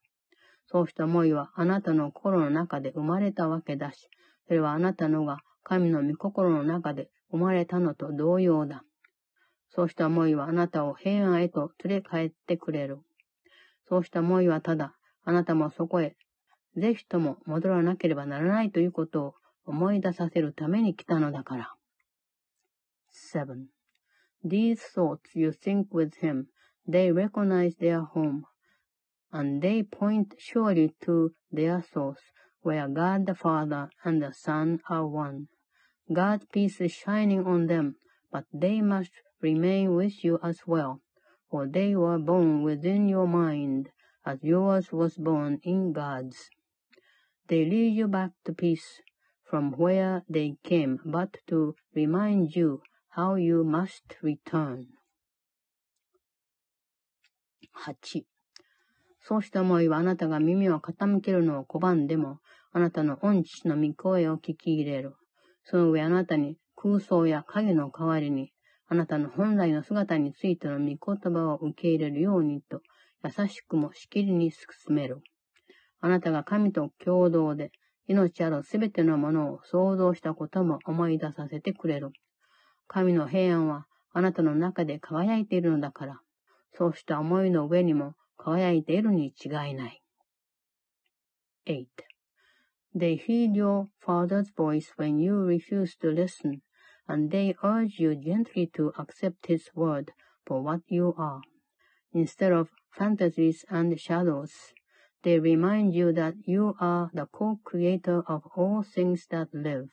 そうした思いはあなたの心の中で生まれたわけだし、それはあなたのが神の御心の中で生まれたのと同様だ。そうした思いはあなたを平安へと連れ帰ってくれる。そうした思いはただ、あなたもそこへ、ぜひとも戻らなければならないということを思い出させるために来たのだから。7. These thoughts you think with him, they recognize their home, and they point surely to their source, where God the Father and the Son are one. God's peace is shining on them, but they must remain with you as well, for they were born within your mind, as yours was born in God's. They lead you back to peace from where they came, but to remind you how you must return. 8. そうした思いはあなたが耳を傾けるのを拒んでも、あなたの恩父の御声を聞き入れる。その上あなたに空想や影の代わりに、 あなたの本来の姿についての御言葉を受け入れるようにと、優しくもしきりに進める。あなたが神と共同で、命あるすべてのものを想像したことも思い出させてくれる。神の平安はあなたの中で輝いているのだから、そうした思いの上にも輝いているに違いない。8. They heed your father's voice when you refuse to listen, and they urge you gently to accept his word for what you are. Instead of fantasies and shadows, they remind you that you are the co-creator of all things that live.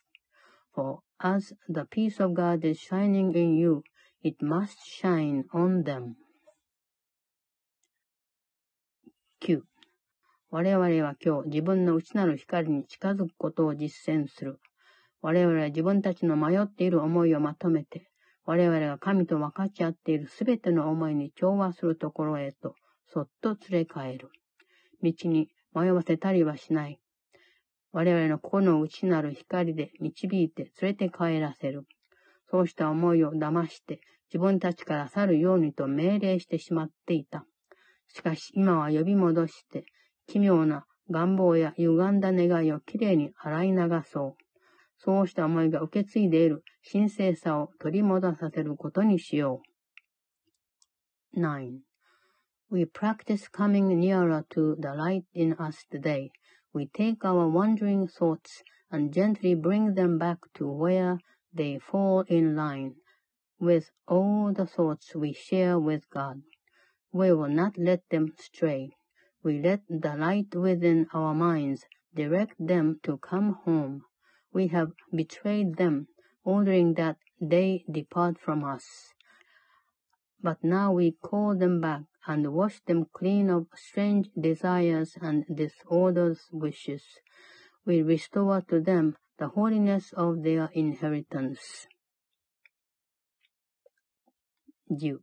For as the peace of God is shining in you, it must shine on them. 9. 我々は今日自分の内なる光に近づくことを実践する。 我々は自分たちの迷っている思いをまとめて、我々が神と分かち合っているすべての思いに調和するところへと、そっと連れ帰る。道に迷わせたりはしない。我々の心の内なる光で導いて連れて帰らせる。そうした思いを騙して自分たちから去るようにと命令してしまっていた。しかし今は呼び戻して、奇妙な願望や歪んだ願いをきれいに洗い流そう。そうした思いが受け継いでいる神聖さを取り戻させることにしよう。9. We practice coming nearer to the light in us today. We take our wandering thoughts and gently bring them back to where they fall in line with all the thoughts we share with God. We will not let them stray. We let the light within our minds direct them to come home. We have betrayed them, ordering that they depart from us. But now we call them back and wash them clean of strange desires and disordered wishes. We restore to them the holiness of their inheritance. 10.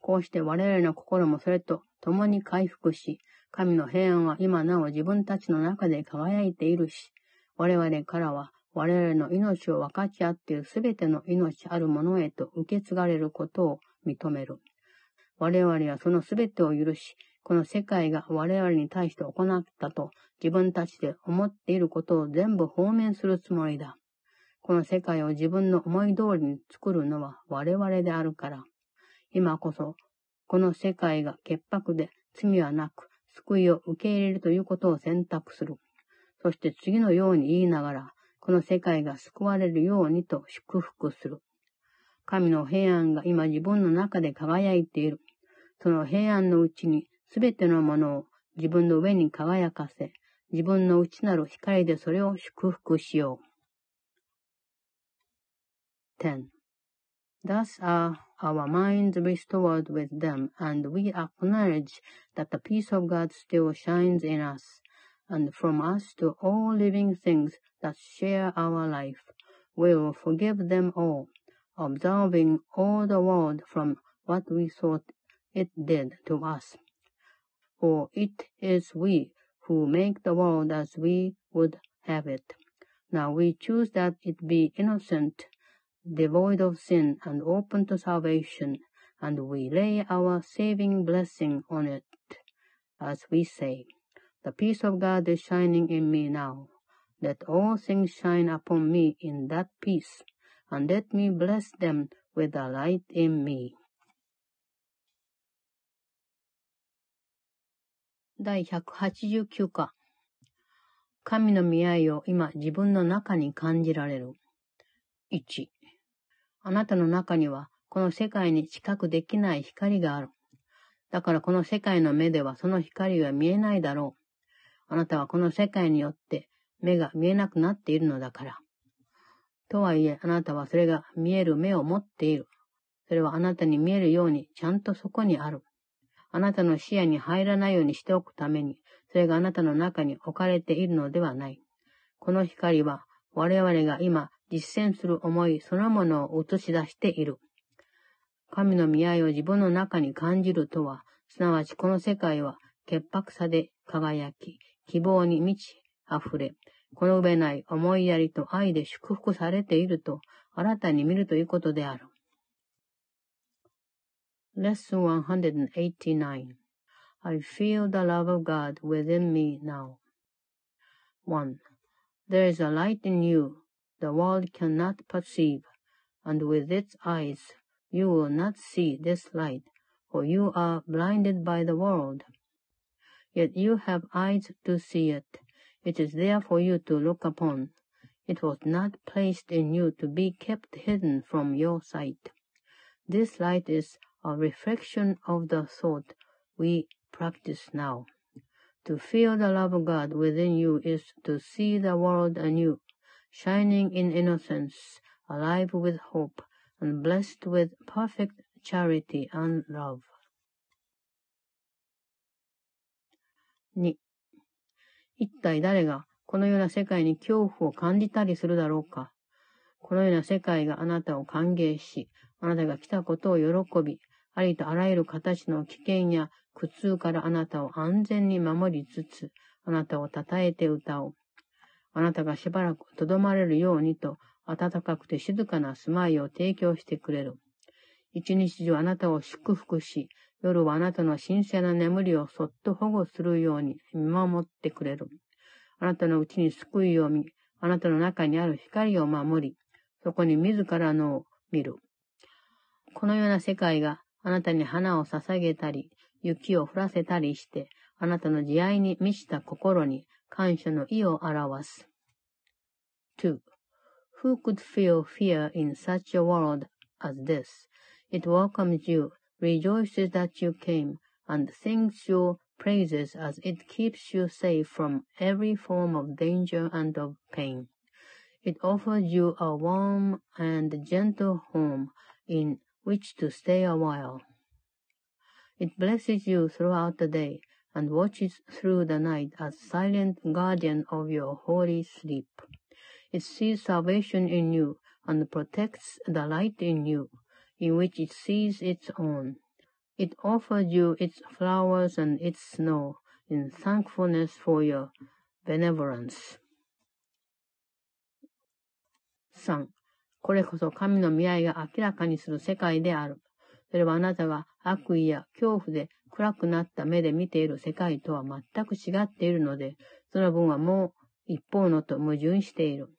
こうして我々の心もそれと共に回復し、神の平安は今なお自分たちの中で輝いているし、 我々からは我々の命を分かち合っているすべての命あるものへと受け継がれることを認める。我々はそのすべてを許し、この世界が我々に対して行ったと自分たちで思っていることを全部放免するつもりだ。この世界を自分の思い通りに作るのは我々であるから。今こそ、この世界が潔白で罪はなく、救いを受け入れるということを選択する。そして次のように言いながら、この世界が救われるようにと祝福する。神の平安が今自分の中で輝いている。その平安のうちにすべてのものを自分の上に輝かせ、自分の内なる光でそれを祝福しよう。10. Thus are our minds restored with them, and we acknowledge that the peace of God still shines in us. And from us to all living things that share our life. We will forgive them all, observing all the world from what we thought it did to us. For it is we who make the world as we would have it. Now we choose that it be innocent, devoid of sin, and open to salvation, and we lay our saving blessing on it, as we say. The peace of God is shining in me now. Let all things shine upon me in that peace, and let me bless them with a light in me. 第189課神の見合いを今自分の中に感じられる。1. あなたの中にはこの世界に近くできない光がある。だからこの世界の目ではその光が見えないだろう。あなたはこの世界によって目が見えなくなっているのだから。とはいえ、あなたはそれが見える目を持っている。それはあなたに見えるようにちゃんとそこにある。あなたの視野に入らないようにしておくために、それがあなたの中に置かれているのではない。この光は我々が今実践する思いそのものを映し出している。神の見合いを自分の中に感じるとは、すなわちこの世界は潔白さで輝き、希望に満ち溢れ、この上ない思いやりと愛で祝福されていると新たに見るということである。Lesson 189 I feel the love of God within me now. 1. There is a light in you the world cannot perceive, and with its eyes you will not see this light, for you are blinded by the world. yet you have eyes to see it. It is there for you to look upon. It was not placed in you to be kept hidden from your sight. This light is a reflection of the thought we practice now. To feel the love of God within you is to see the world anew, shining in innocence, alive with hope, and blessed with perfect charity and love. 2. 一体誰がこのような世界に恐怖を感じたりするだろうかこのような世界があなたを歓迎し、あなたが来たことを喜び、ありとあらゆる形の危険や苦痛からあなたを安全に守りつつ、あなたを称えて歌おう。あなたがしばらくとどまれるようにと、暖かくて静かな住まいを提供してくれる。一日中あなたを祝福し、夜はあなたの神聖な眠りをそっと保護するように見守ってくれる。あなたのうちに救いを見、あなたの中にある光を守り、そこに自らのを見る。このような世界があなたに花を捧げたり、雪を降らせたりして、あなたの慈愛に満ちた心に感謝の意を表す。2. Who could feel fear in such a world as this? It welcomes you, rejoices that you came, and sings your praises as it keeps you safe from every form of danger and of pain. It offers you a warm and gentle home in which to stay a while. It blesses you throughout the day and watches through the night as silent guardian of your holy sleep. It sees salvation in you and protects the light in you, in which it sees its own. It offers you its flowers and its snow in thankfulness for your benevolence. 3. これこそ神の見合いが明らかにする世界である。それはあなたが悪意や恐怖で暗くなった目で見ている世界とは全く違っているので、その分はもう一方のと矛盾している。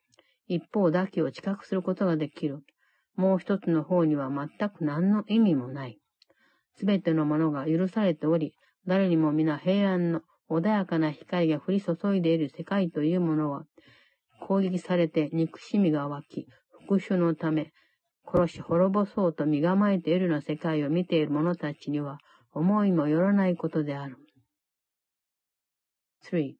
一方だけを知覚することができる。もう一つの方には全く何の意味もない。すべてのものが許されており、誰にも皆平安の穏やかな光が降り注いでいる世界というものは、攻撃されて憎しみが湧き、復讐のため、殺し滅ぼそうと身構えているような世界を見ている者たちには、思いもよらないことである。3.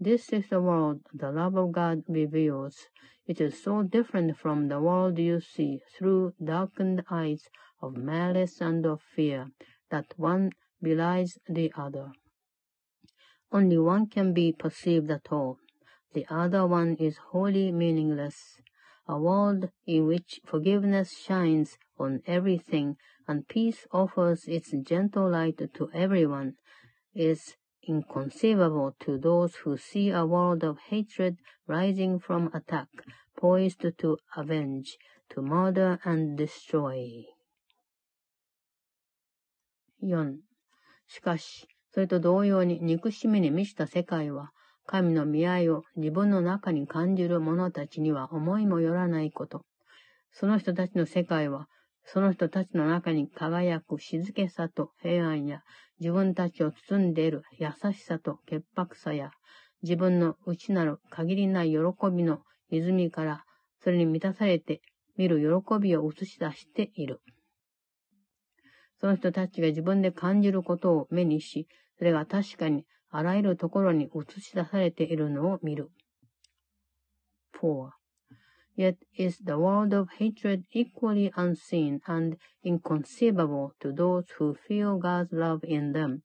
This is the world the love of God reveals. It is so different from the world you see through darkened eyes of malice and of fear that one belies the other. Only one can be perceived at all. The other one is wholly meaningless. A world in which forgiveness shines on everything and peace offers its gentle light to everyone is inconceivable to those who see a world of hatred rising from attack, poised to avenge, to murder and destroy. 4. しかし、それと同様に憎しみに満ちた世界は、神の見合いを自分の中に感じる者たちには思いもよらないこと。その人たちの世界は、その人たちの中に輝く静けさと平安や、自分たちを包んでいる優しさと潔白さや、自分の内なる限りない喜びの泉から、それに満たされて見る喜びを映し出している。その人たちが自分で感じることを目にし、それが確かにあらゆるところに映し出されているのを見る。4. Yet is the world of hatred equally unseen and inconceivable to those who feel God's love in them.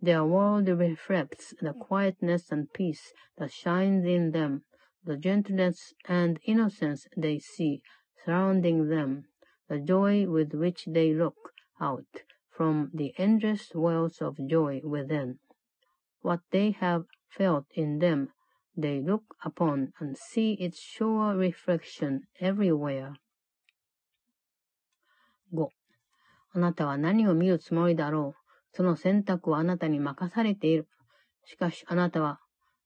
Their world reflects the quietness and peace that shines in them, the gentleness and innocence they see surrounding them, the joy with which they look out from the endless wells of joy within. What they have felt in them, they look upon and see its sure reflection everywhere. 5. あなたは何を見るつもりだろう。その選択はあなたに任されている。しかしあなたは、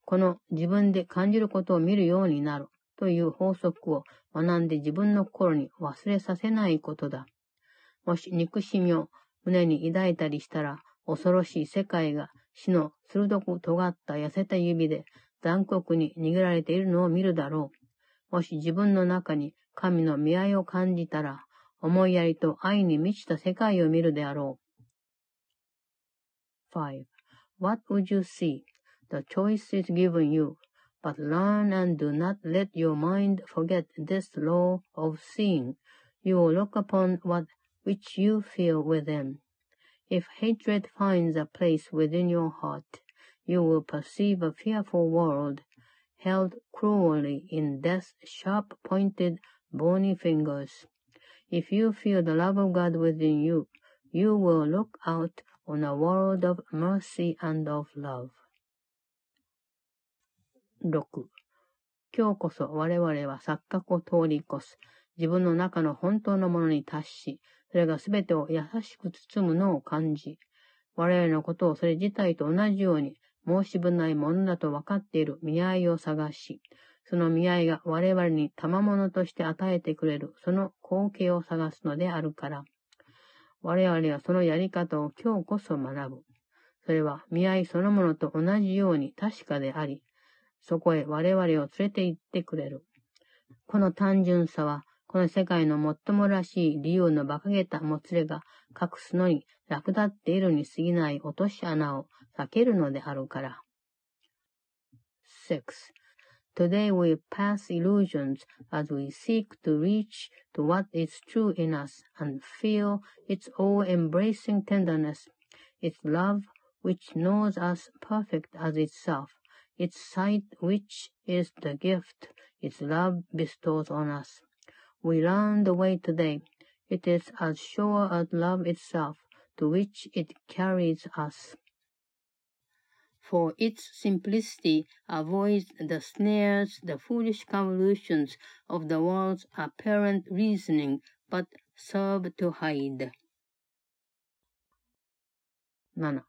この自分で感じることを見るようになるという法則を学んで自分の心に忘れさせないことだ。もし憎しみを胸に抱いたりしたら、恐ろしい世界が死の鋭く尖った痩せた指で残酷に握られているのを見るだろう。もし自分の中に神の見合いを感じたら、思いやりと愛に満ちた世界を見るであろう。5.What would you see? The choice is given you, but learn and do not let your mind forget this law of seeing. You will look upon what which you feel within. If hatred finds a place within your heart, you will perceive a fearful world, held cruelly in death's sharp-pointed, bony fingers. If you feel the love of God within you, you will look out on a world of mercy and of love. 6. 今日こそ我々は錯覚を通り越す。自分の中の本当のものに達し、それがすべてを優しく包むのを感じ、我々のことをそれ自体と同じように申し分ないものだと分かっている見合いを探し、その見合いが我々に賜物として与えてくれるその光景を探すのであるから、我々はそのやり方を今日こそ学ぶ。それは見合いそのものと同じように確かであり、そこへ我々を連れて行ってくれる。この単純さは、この世界の最もらしい理由の馬鹿げたもつれが隠すのに楽だっているに過ぎない落とし穴を避けるのであるから。6. Today we pass illusions as we seek to reach to what is true in us and feel its all-embracing tenderness, its love which knows us perfect as itself, its sight which is the gift its love bestows on us. We learn the way today. It is as sure as love itself, to which it carries us. For its simplicity avoids the snares, the foolish convolutions of the world's apparent reasoning, but serve to hide. 7.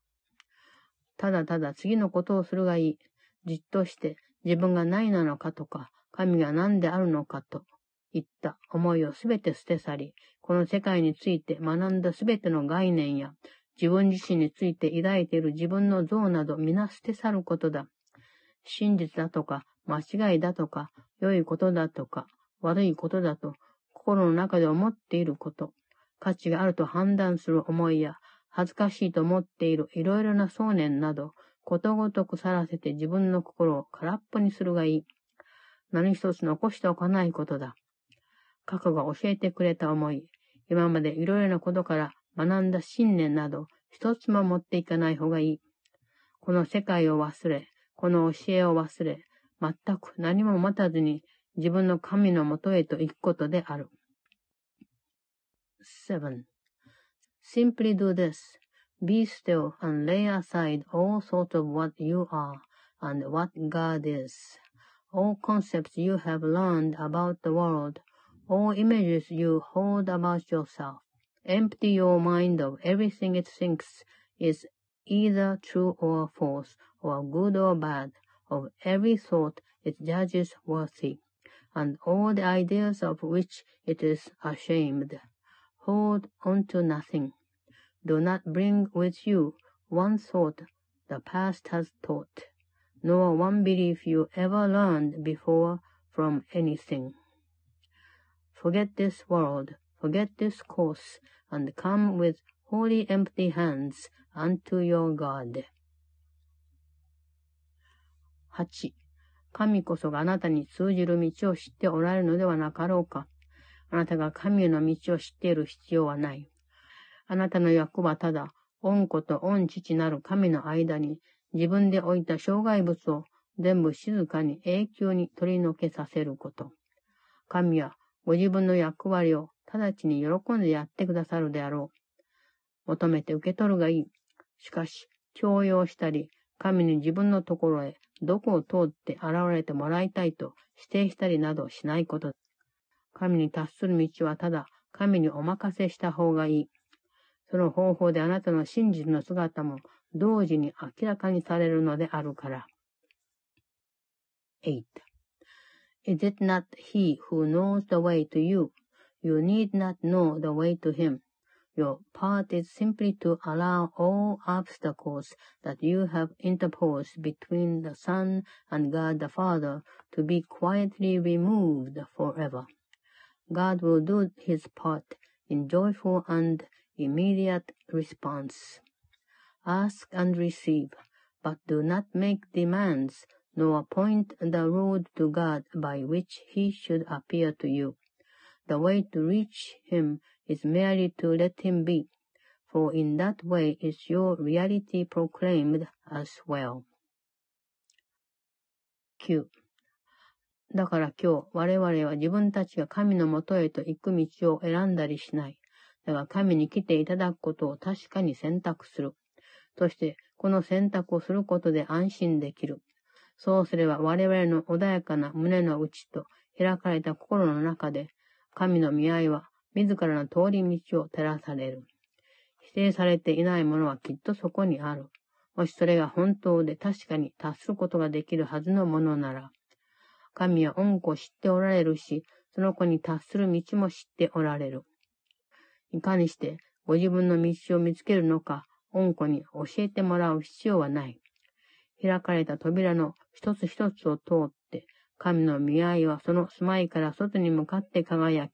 ただただ次のことをするがいい。じっとして自分が何なのかとか、神が何であるのかといった思いをすべて捨て去り、この世界について学んだすべての概念や、自分自身について抱いている自分の像など皆捨て去ることだ。真実だとか、間違いだとか、良いことだとか、悪いことだと、心の中で思っていること、価値があると判断する思いや、恥ずかしいと思っているいろいろな想念など、ことごとく去らせて自分の心を空っぽにするがいい。何一つ残しておかないことだ。過去が教えてくれた思い、今までいろいろなことから学んだ信念など、一つも持っていかない方がいい。この世界を忘れ、この教えを忘れ、全く何も持たずに自分の神のもとへと行くことである。7. Simply do this. Be still and lay aside all thoughts of what you are and what God is. All concepts you have learned about the world, all images you hold about yourself. Empty your mind of everything it thinks is either true or false, or good or bad, of every thought it judges worthy, and all the ideas of which it is ashamed. Hold on to nothing. Do not bring with you one thought the past has taught, nor one belief you ever learned before from anything. Forget this world, forget this course, and come with wholly empty hands unto your God. 8. 神こそがあなたに通じる道を知っておられるのではなかろうか。あなたが神への道を知っている必要はない。あなたの役はただ、恩子と恩父なる神の間に、自分で置いた障害物を全部静かに永久に取り除けさせること。神はご自分の役割を直ちに喜んでやってくださるであろう。求めて受け取るがいい。しかし、強要したり、神に自分のところへどこを通って現れてもらいたいと指定したりなどしないこと。神に達する道はただ神にお任せした方がいい。その方法であなたの真実の姿も同時に明らかにされるのであるから。8. Is it not he who knows the way to you? You need not know the way to him. Your part is simply to allow all obstacles that you have interposed between the Son and God the Father to be quietly removed forever. God will do his part in joyful and immediate response. Ask and receive, but do not make demands, nor point the road to God by which he should appear to you. The way to reach him is merely to let him be, for in that way is your reality proclaimed as well. 9. だから今日、我々は自分たちが神のもとへと行く道を選んだりしない。だが神に来ていただくことを確かに選択する。そして、この選択をすることで安心できる。そうすれば我々の穏やかな胸の内と開かれた心の中で、神の見合いは自らの通り道を照らされる。否定されていないものはきっとそこにある。もしそれが本当で確かに達することができるはずのものなら、神は恩子を知っておられるし、その子に達する道も知っておられる。いかにしてご自分の道を見つけるのか、恩子に教えてもらう必要はない。開かれた扉の一つ一つを通って、神の見合いはその住まいから外に向かって輝き、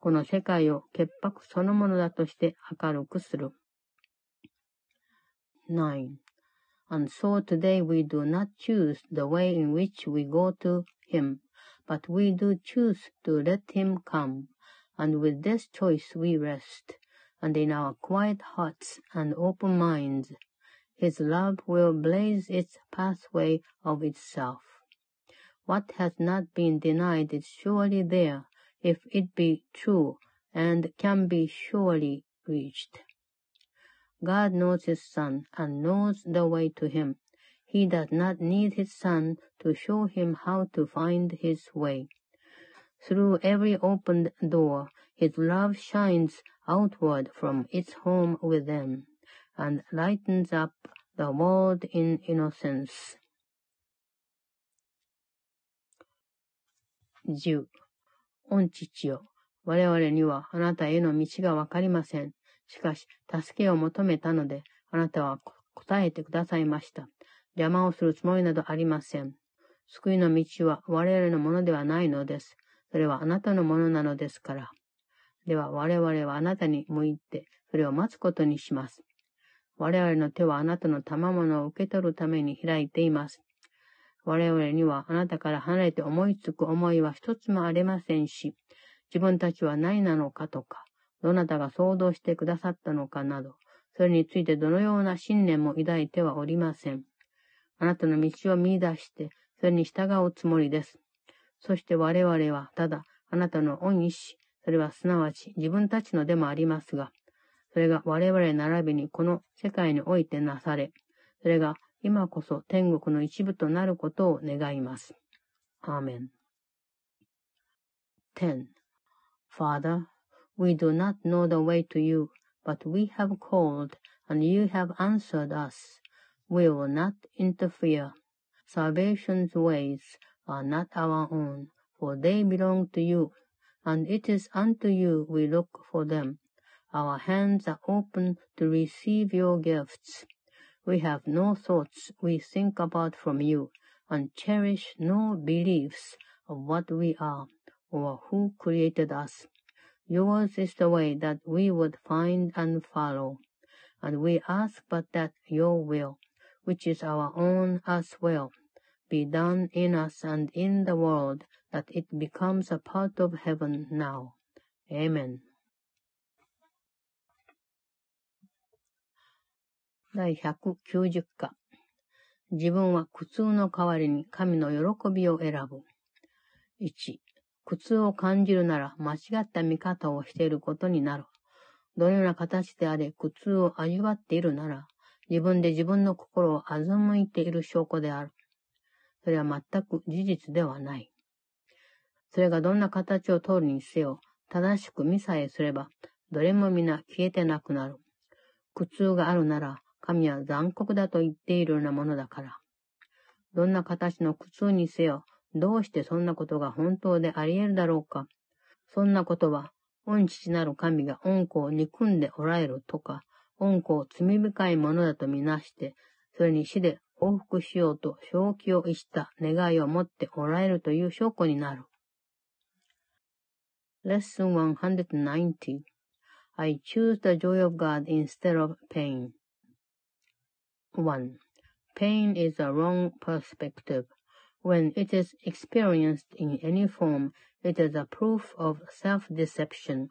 この世界を潔白そのものだとして明るくする。9. And so today we do not choose the way in which we go to Him, but we do choose to let Him come, and with this choice we rest, and in our quiet hearts and open minds, His love will blaze its pathway of itself. What has not been denied is surely there, if it be true, and can be surely reached. God knows his son and knows the way to him. He does not need his son to show him how to find his way. Through every opened door, his love shines outward from its home within, and lightens up the world in innocence. 10. 御父よ、我々にはあなたへの道がわかりません。しかし、助けを求めたので、あなたは答えてくださいました。邪魔をするつもりなどありません。救いの道は我々のものではないのです。それはあなたのものなのですから。では我々はあなたに向いて、それを待つことにします。我々の手はあなたの賜物を受け取るために開いています。我々にはあなたから離れて思いつく思いは一つもありませんし、自分たちは何なのかとか、どなたが想像してくださったのかなど、それについてどのような信念も抱いてはおりません。あなたの道を見出して、それに従うつもりです。そして我々はただ、あなたの恩意志、それはすなわち自分たちのでもありますが、それが我々並びにこの世界においてなされ、それが今こそ天国の一部となることを願います。アーメン。10. Father, we do not know the way to you, but we have called, and you have answered us. We will not interfere. Salvation's ways are not our own, for they belong to you, and it is unto you we look for them. Our hands are open to receive your gifts. We have no thoughts we think about from you, and cherish no beliefs of what we are, or who created us. Yours is the way that we would find and follow, and we ask but that your will, which is our own as well, be done in us and in the world, that it becomes a part of heaven now. Amen. 第190課。自分は苦痛の代わりに神の喜びを選ぶ。1、苦痛を感じるなら間違った見方をしていることになる。どのような形であれ苦痛を味わっているなら、自分で自分の心を欺いている証拠である。それは全く事実ではない。それがどんな形をとるにせよ、正しく見さえすれば、どれも皆消えてなくなる。苦痛があるなら、神は残酷だと言っているようなものだから。どんな形の苦痛にせよ、どうしてそんなことが本当であり得るだろうか。そんなことは、御父なる神が恩子を憎んでおられるとか、恩子を罪深いものだとみなして、それに死で報復しようと正気を逸した願いを持っておられるという証拠になる。Lesson 190 I choose the joy of God instead of pain. 1. Pain is a wrong perspective. When it is experienced in any form, it is a proof of self-deception.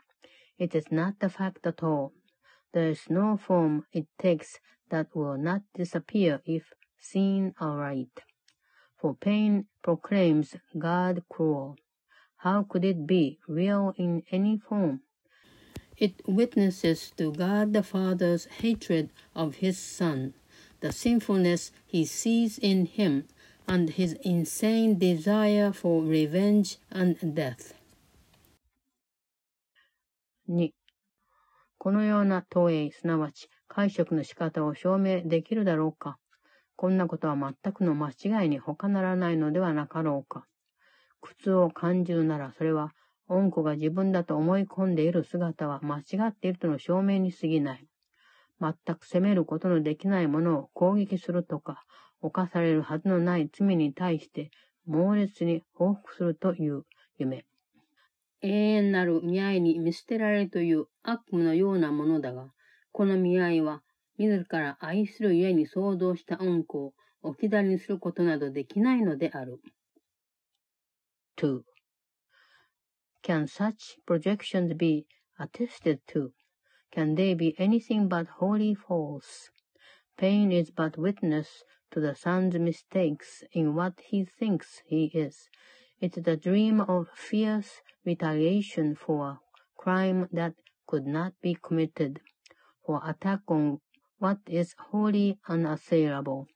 It is not the fact at all. There is no form it takes that will not disappear if seen aright. For pain proclaims God cruel. How could it be real in any form? It witnesses to God the Father's hatred of his Son, the sinfulness he sees in him, and his insane desire for revenge and death. 2. このような投影、すなわち解釈の仕方を証明できるだろうかこんなことは全くの間違いに他ならないのではなかろうか苦痛を感じるならそれは恩子が自分だと思い込んでいる姿は間違っているとの証明に過ぎない。全く責めることのできないものを攻撃するとか、犯されるはずのない罪に対して猛烈に報復するという夢。永遠なる見合いに見捨てられるという悪夢のようなものだが、この見合いは自ら愛する家に想像した恩子を置き去りにすることなどできないのである。2. Can such projections be attested to? Can they be anything but wholly false? Pain is but witness to the son's mistakes in what he thinks he is. It is a dream of fierce retaliation for crime that could not be committed, for attack on what is wholly unassailable.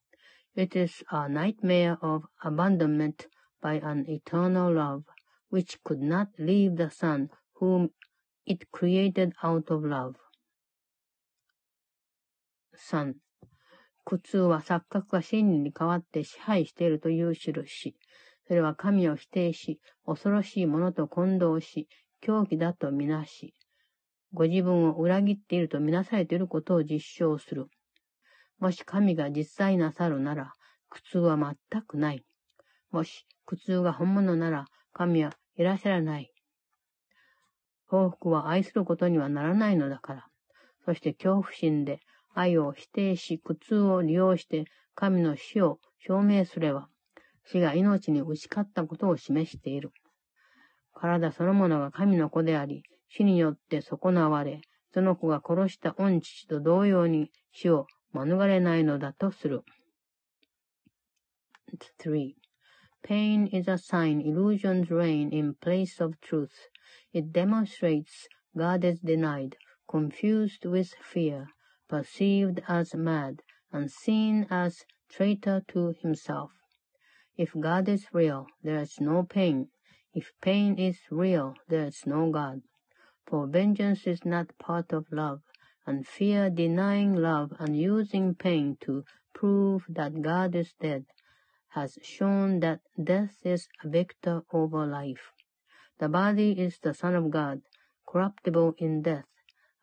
It is a nightmare of abandonment by an eternal love, which could not leave the Son whom it created out of love. 3. 苦痛は錯覚が真理に代わって支配しているという印。それは神を否定し、恐ろしいものと混同し、狂気だとみなし、ご自分を裏切っているとみなされていることを実証する。もし神が実際なさるなら、苦痛は全くない。もし苦痛が本物なら、神はいらっしゃらない。報復は愛することにはならないのだから。そして恐怖心で愛を否定し、苦痛を利用して神の死を証明すれば、死が命に打ち勝ったことを示している。体そのものが神の子であり、死によって損なわれ、その子が殺した御父と同様に死を免れないのだとする。3. Pain is a sign illusions reign in place of truth. It demonstrates God is denied, confused with fear, perceived as mad, and seen as traitor to himself. If God is real, there is no pain. If pain is real, there is no God. For vengeance is not part of love, and fear denying love and using pain to prove that God is dead has shown that death is a victor over life. The body is the Son of God, corruptible in death,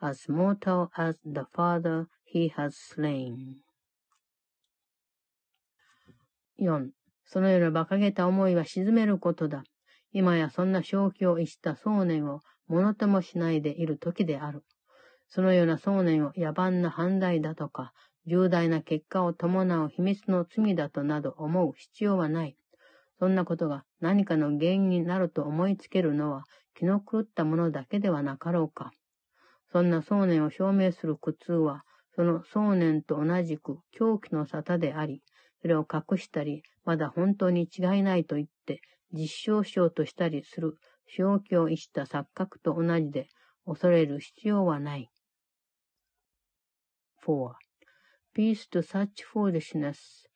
as mortal as the Father he has slain. 4. そのような馬鹿げた思いは沈めることだ。今やそんな正気を逸した想念をものともしないでいる時である。そのような想念を野蛮な犯罪だとか、重大な結果を伴う秘密の罪だとなど思う必要はない。そんなことが何かの原因になると思いつけるのは気の狂ったものだけではなかろうか。そんな想念を証明する苦痛は、その想念と同じく狂気の沙汰であり、それを隠したり、まだ本当に違いないと言って実証しようとしたりする正気を逸した錯覚と同じで恐れる必要はない。4. Peace to such foolishness.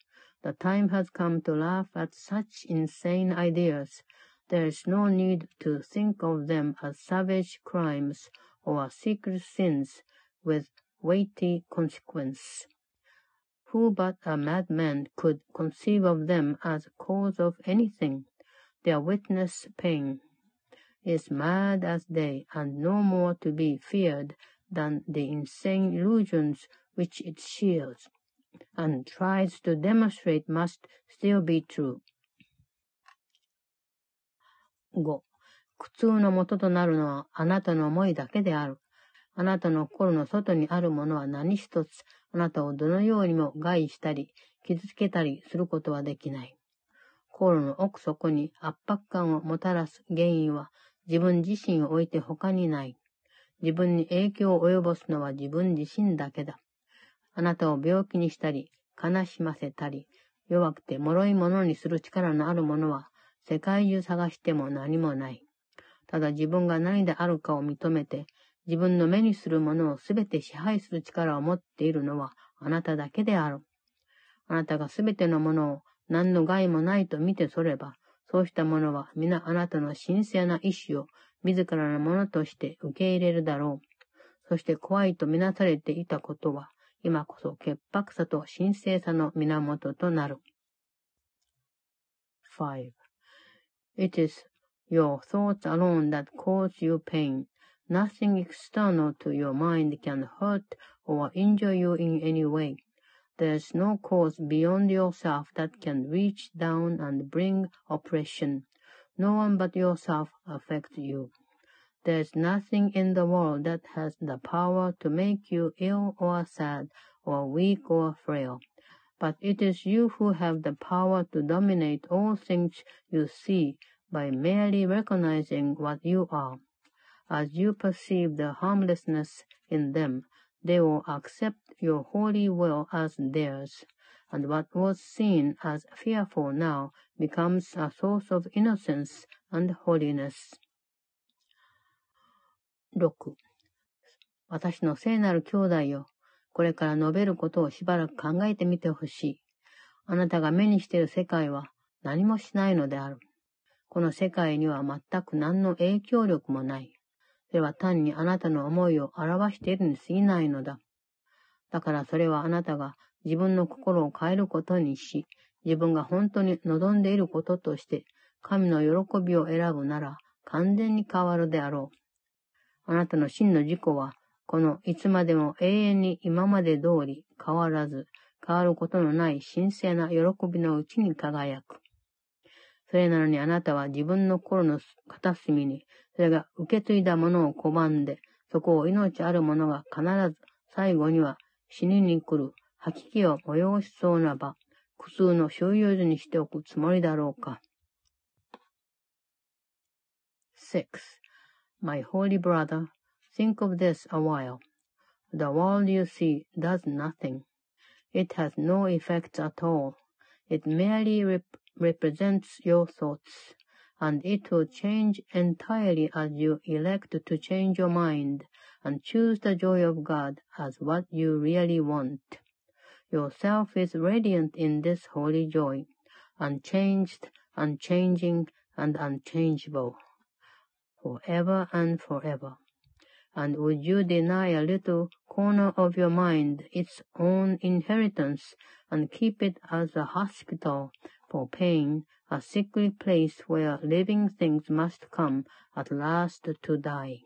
The time has come to laugh at such insane ideas. There is no need to think of them as savage crimes or secret sins with weighty consequence. Who but a madman could conceive of them as cause of anything? Their witness pain. is mad as they and no more to be feared than the insane illusions which it shields and tries to demonstrate must still be true. 5. 苦痛の元となるのはあなたの思いだけである。あなたの心の外にあるものは何一つ、あなたをどのようにも害したり、傷つけたりすることはできない。心の奥底に圧迫感をもたらす原因は自分自身を置いて他にない。自分に影響を及ぼすのは自分自身だけだ。あなたを病気にしたり、悲しませたり、弱くて脆いものにする力のあるものは、世界中探しても何もない。ただ自分が何であるかを認めて、自分の目にするものをすべて支配する力を持っているのはあなただけである。あなたがすべてのものを何の害もないと見てそれば、そうしたものは皆あなたの神聖な意志を自らのものとして受け入れるだろう。そして怖いとみなされていたことは、今こそ潔白さと神聖さの源となる。5. It is your thoughts alone that cause you pain. Nothing external to your mind can hurt or injure you in any way. There's no cause beyond yourself that can reach down and bring oppression. No one but yourself affects you. There's nothing in the world that has the power to make you ill or sad or weak or frail. But it is you who have the power to dominate all things you see by merely recognizing what you are. As you perceive the harmlessness in them, they will accept your holy will as theirs, and what was seen as fearful now becomes a source of innocence and holiness. 6. 私の聖なる兄弟よ。これから述べることをしばらく考えてみてほしい。あなたが目にしている世界は何もしないのである。この世界には全く何の影響力もない。それは単にあなたの思いを表しているに過ぎないのだ。だからそれはあなたが自分の心を変えることにし、自分が本当に望んでいることとして、神の喜びを選ぶなら完全に変わるであろう。あなたの真の自己は、このいつまでも永遠に今まで通り変わらず、変わることのない神聖な喜びのうちに輝く。それなのにあなたは自分の心の片隅にそれが受け継いだものを拒んで、そこを命ある者が必ず最後には死にに来る吐き気を催しそうな場、苦痛の収容所にしておくつもりだろうか。6. My holy brother, think of this a while. The world you see does nothing. It has no effects at all. It merely rep represents your thoughts. and it will change entirely as you elect to change your mind and choose the joy of God as what you really want. Yourself is radiant in this holy joy, unchanged, unchanging, and unchangeable, forever and forever. And would you deny a little corner of your mind its own inheritance and keep it as a hospital for pain a sickly place where living things must come at last to die.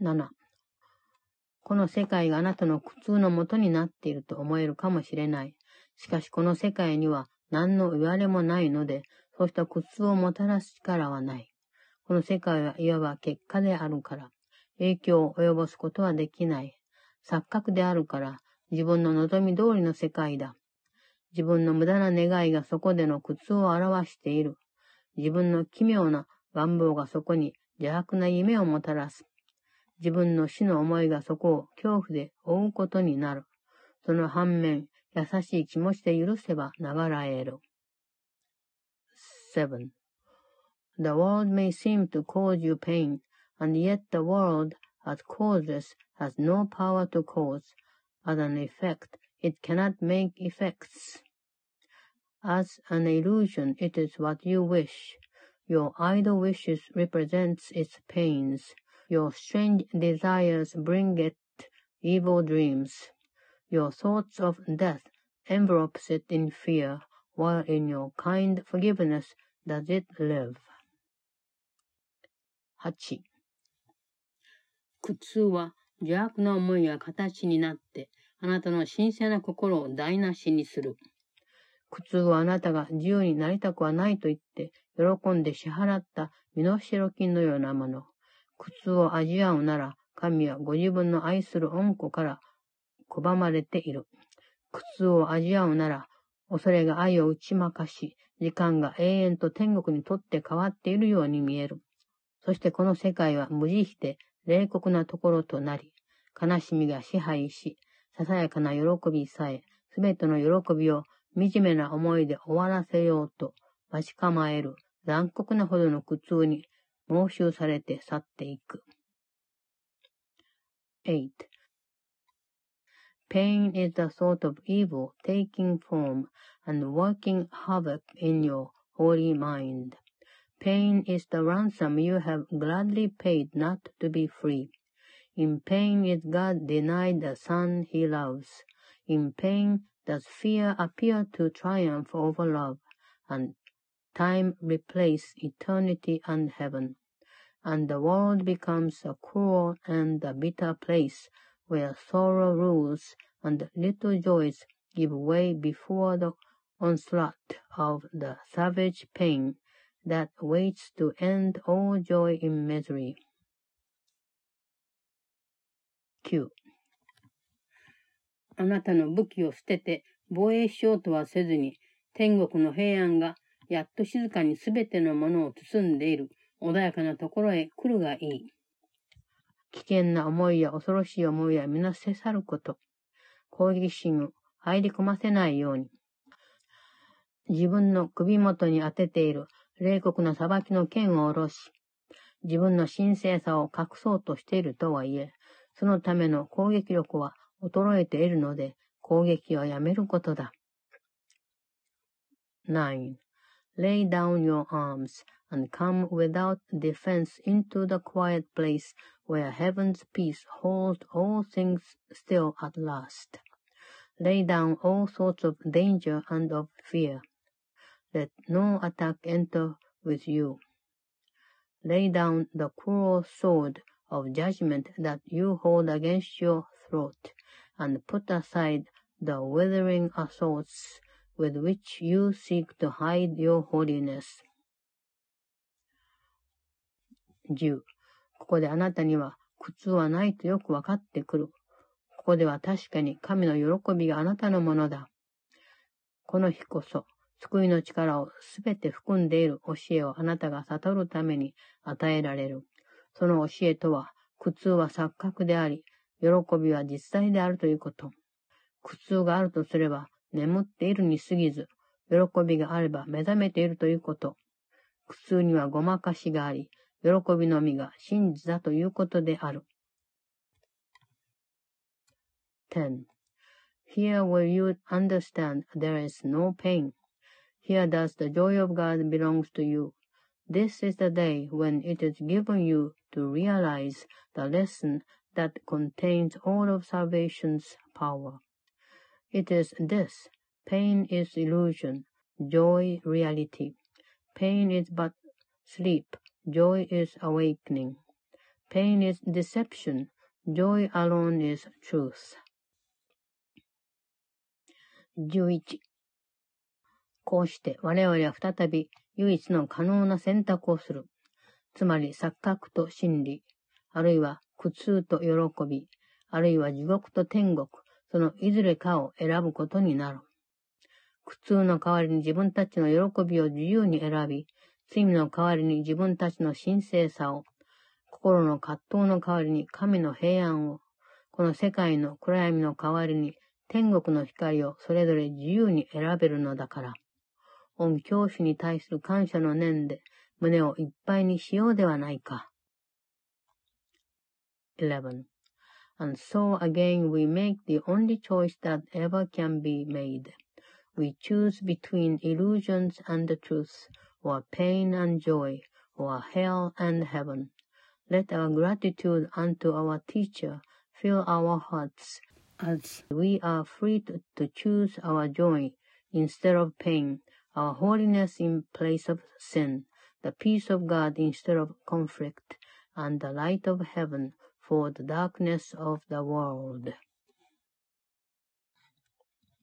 7. この世界があなたの苦痛のもとになっていると思えるかもしれない。しかしこの世界には何の言われもないので、そうした苦痛をもたらす力はない。この世界はいわば結果であるから、影響を及ぼすことはできない。錯覚であるから、自分の望み通りの世界だ。自分の無駄な願いがそこでの苦痛を表している。自分の奇妙な願望がそこに邪悪な夢をもたらす。自分の死の思いがそこを恐怖で追うことになる。その反面、優しい気持ちで許せば流らえる。7. The world may seem to cause you pain, and yet the world, as causes, has no power to cause. As an effect, it cannot make effects. As an illusion, it is what you wish. Your idle wishes represents its pains. Your strange desires bring it evil dreams. Your thoughts of death envelopes it in fear, while in your kind forgiveness does it live. 8. 苦痛は 邪悪な思いが形になって、あなたの神聖な心を台無しにする。苦痛はあなたが自由になりたくはないと言って、喜んで支払った身代金のようなもの。苦痛を味わうなら、神はご自分の愛する恩子から拒まれている。苦痛を味わうなら、恐れが愛を打ち負かし、時間が永遠と天国にとって変わっているように見える。そしてこの世界は無慈悲で冷酷なところとなり、悲しみが支配し、ささやかな喜びさえ、すべての喜びを惨めな思いで終わらせようと待ち構える残酷なほどの苦痛に猛襲されて去っていく。8. Pain is the thought of evil taking form and working havoc in your holy mind. Pain is the ransom you have gladly paid not to be free. In pain is God denied the Son he loves. In pain does fear appear to triumph over love, and time replace eternity and heaven. And the world becomes a cruel and a bitter place where sorrow rules and little joys give way before the onslaught of the savage pain that waits to end all joy in misery. 9あなたの武器を捨てて防衛しようとはせずに、天国の平安がやっと静かにすべてのものを包んでいる穏やかなところへ来るがいい。危険な思いや恐ろしい思いは皆捨て去ること。攻撃心を入り込ませないように。自分の首元に当てている冷酷な裁きの剣を下ろし、自分の神聖さを隠そうとしているとはいえ、そのための攻撃力は衰えているので、攻撃をやめることだ。9. Lay down your arms and come without defense into the quiet place where heaven's peace holds all things still at last. Lay down all sorts of danger and of fear. Let no attack enter with you. Lay down the cruel sword of judgment that you hold against your throat, and put aside the withering assaults with which you seek to hide your holiness. 10. ここであなたには苦痛はないとよくわかってくる。ここでは確かに神の喜びがあなたのものだ。この日こそ、救いの力をすべて含んでいる教えをあなたが悟るために与えられる。その教えとは、苦痛は錯覚であり、喜びは実際であるということ。苦痛があるとすれば、眠っているに過ぎず、喜びがあれば目覚めているということ。苦痛にはごまかしがあり、喜びのみが真実だということである。10. Here will you understand there is no pain. Here does the joy of God belongs to you. This is the day when it is given you to realize the lesson that contains all of salvation's power. It is this. Pain is illusion, joy reality. Pain is but sleep, joy is awakening. Pain is deception, joy alone is truth. 11こうして我々は再び唯一の可能な選択をする。つまり錯覚と真理、あるいは苦痛と喜び、あるいは地獄と天国、そのいずれかを選ぶことになる。苦痛の代わりに自分たちの喜びを自由に選び、罪の代わりに自分たちの神聖さを、心の葛藤の代わりに神の平安を、この世界の暗闇の代わりに天国の光をそれぞれ自由に選べるのだから。御教師に対する感謝の念で胸をいっぱいにしようではないか。11. And so again we make the only choice that ever can be made. We choose between illusions and the truth, or pain and joy, or hell and heaven. Let our gratitude unto our teacher fill our hearts as we are free to, to choose our joy instead of pain, our holiness in place of sin, the peace of God instead of conflict, and the light of heaven for the darkness of the world.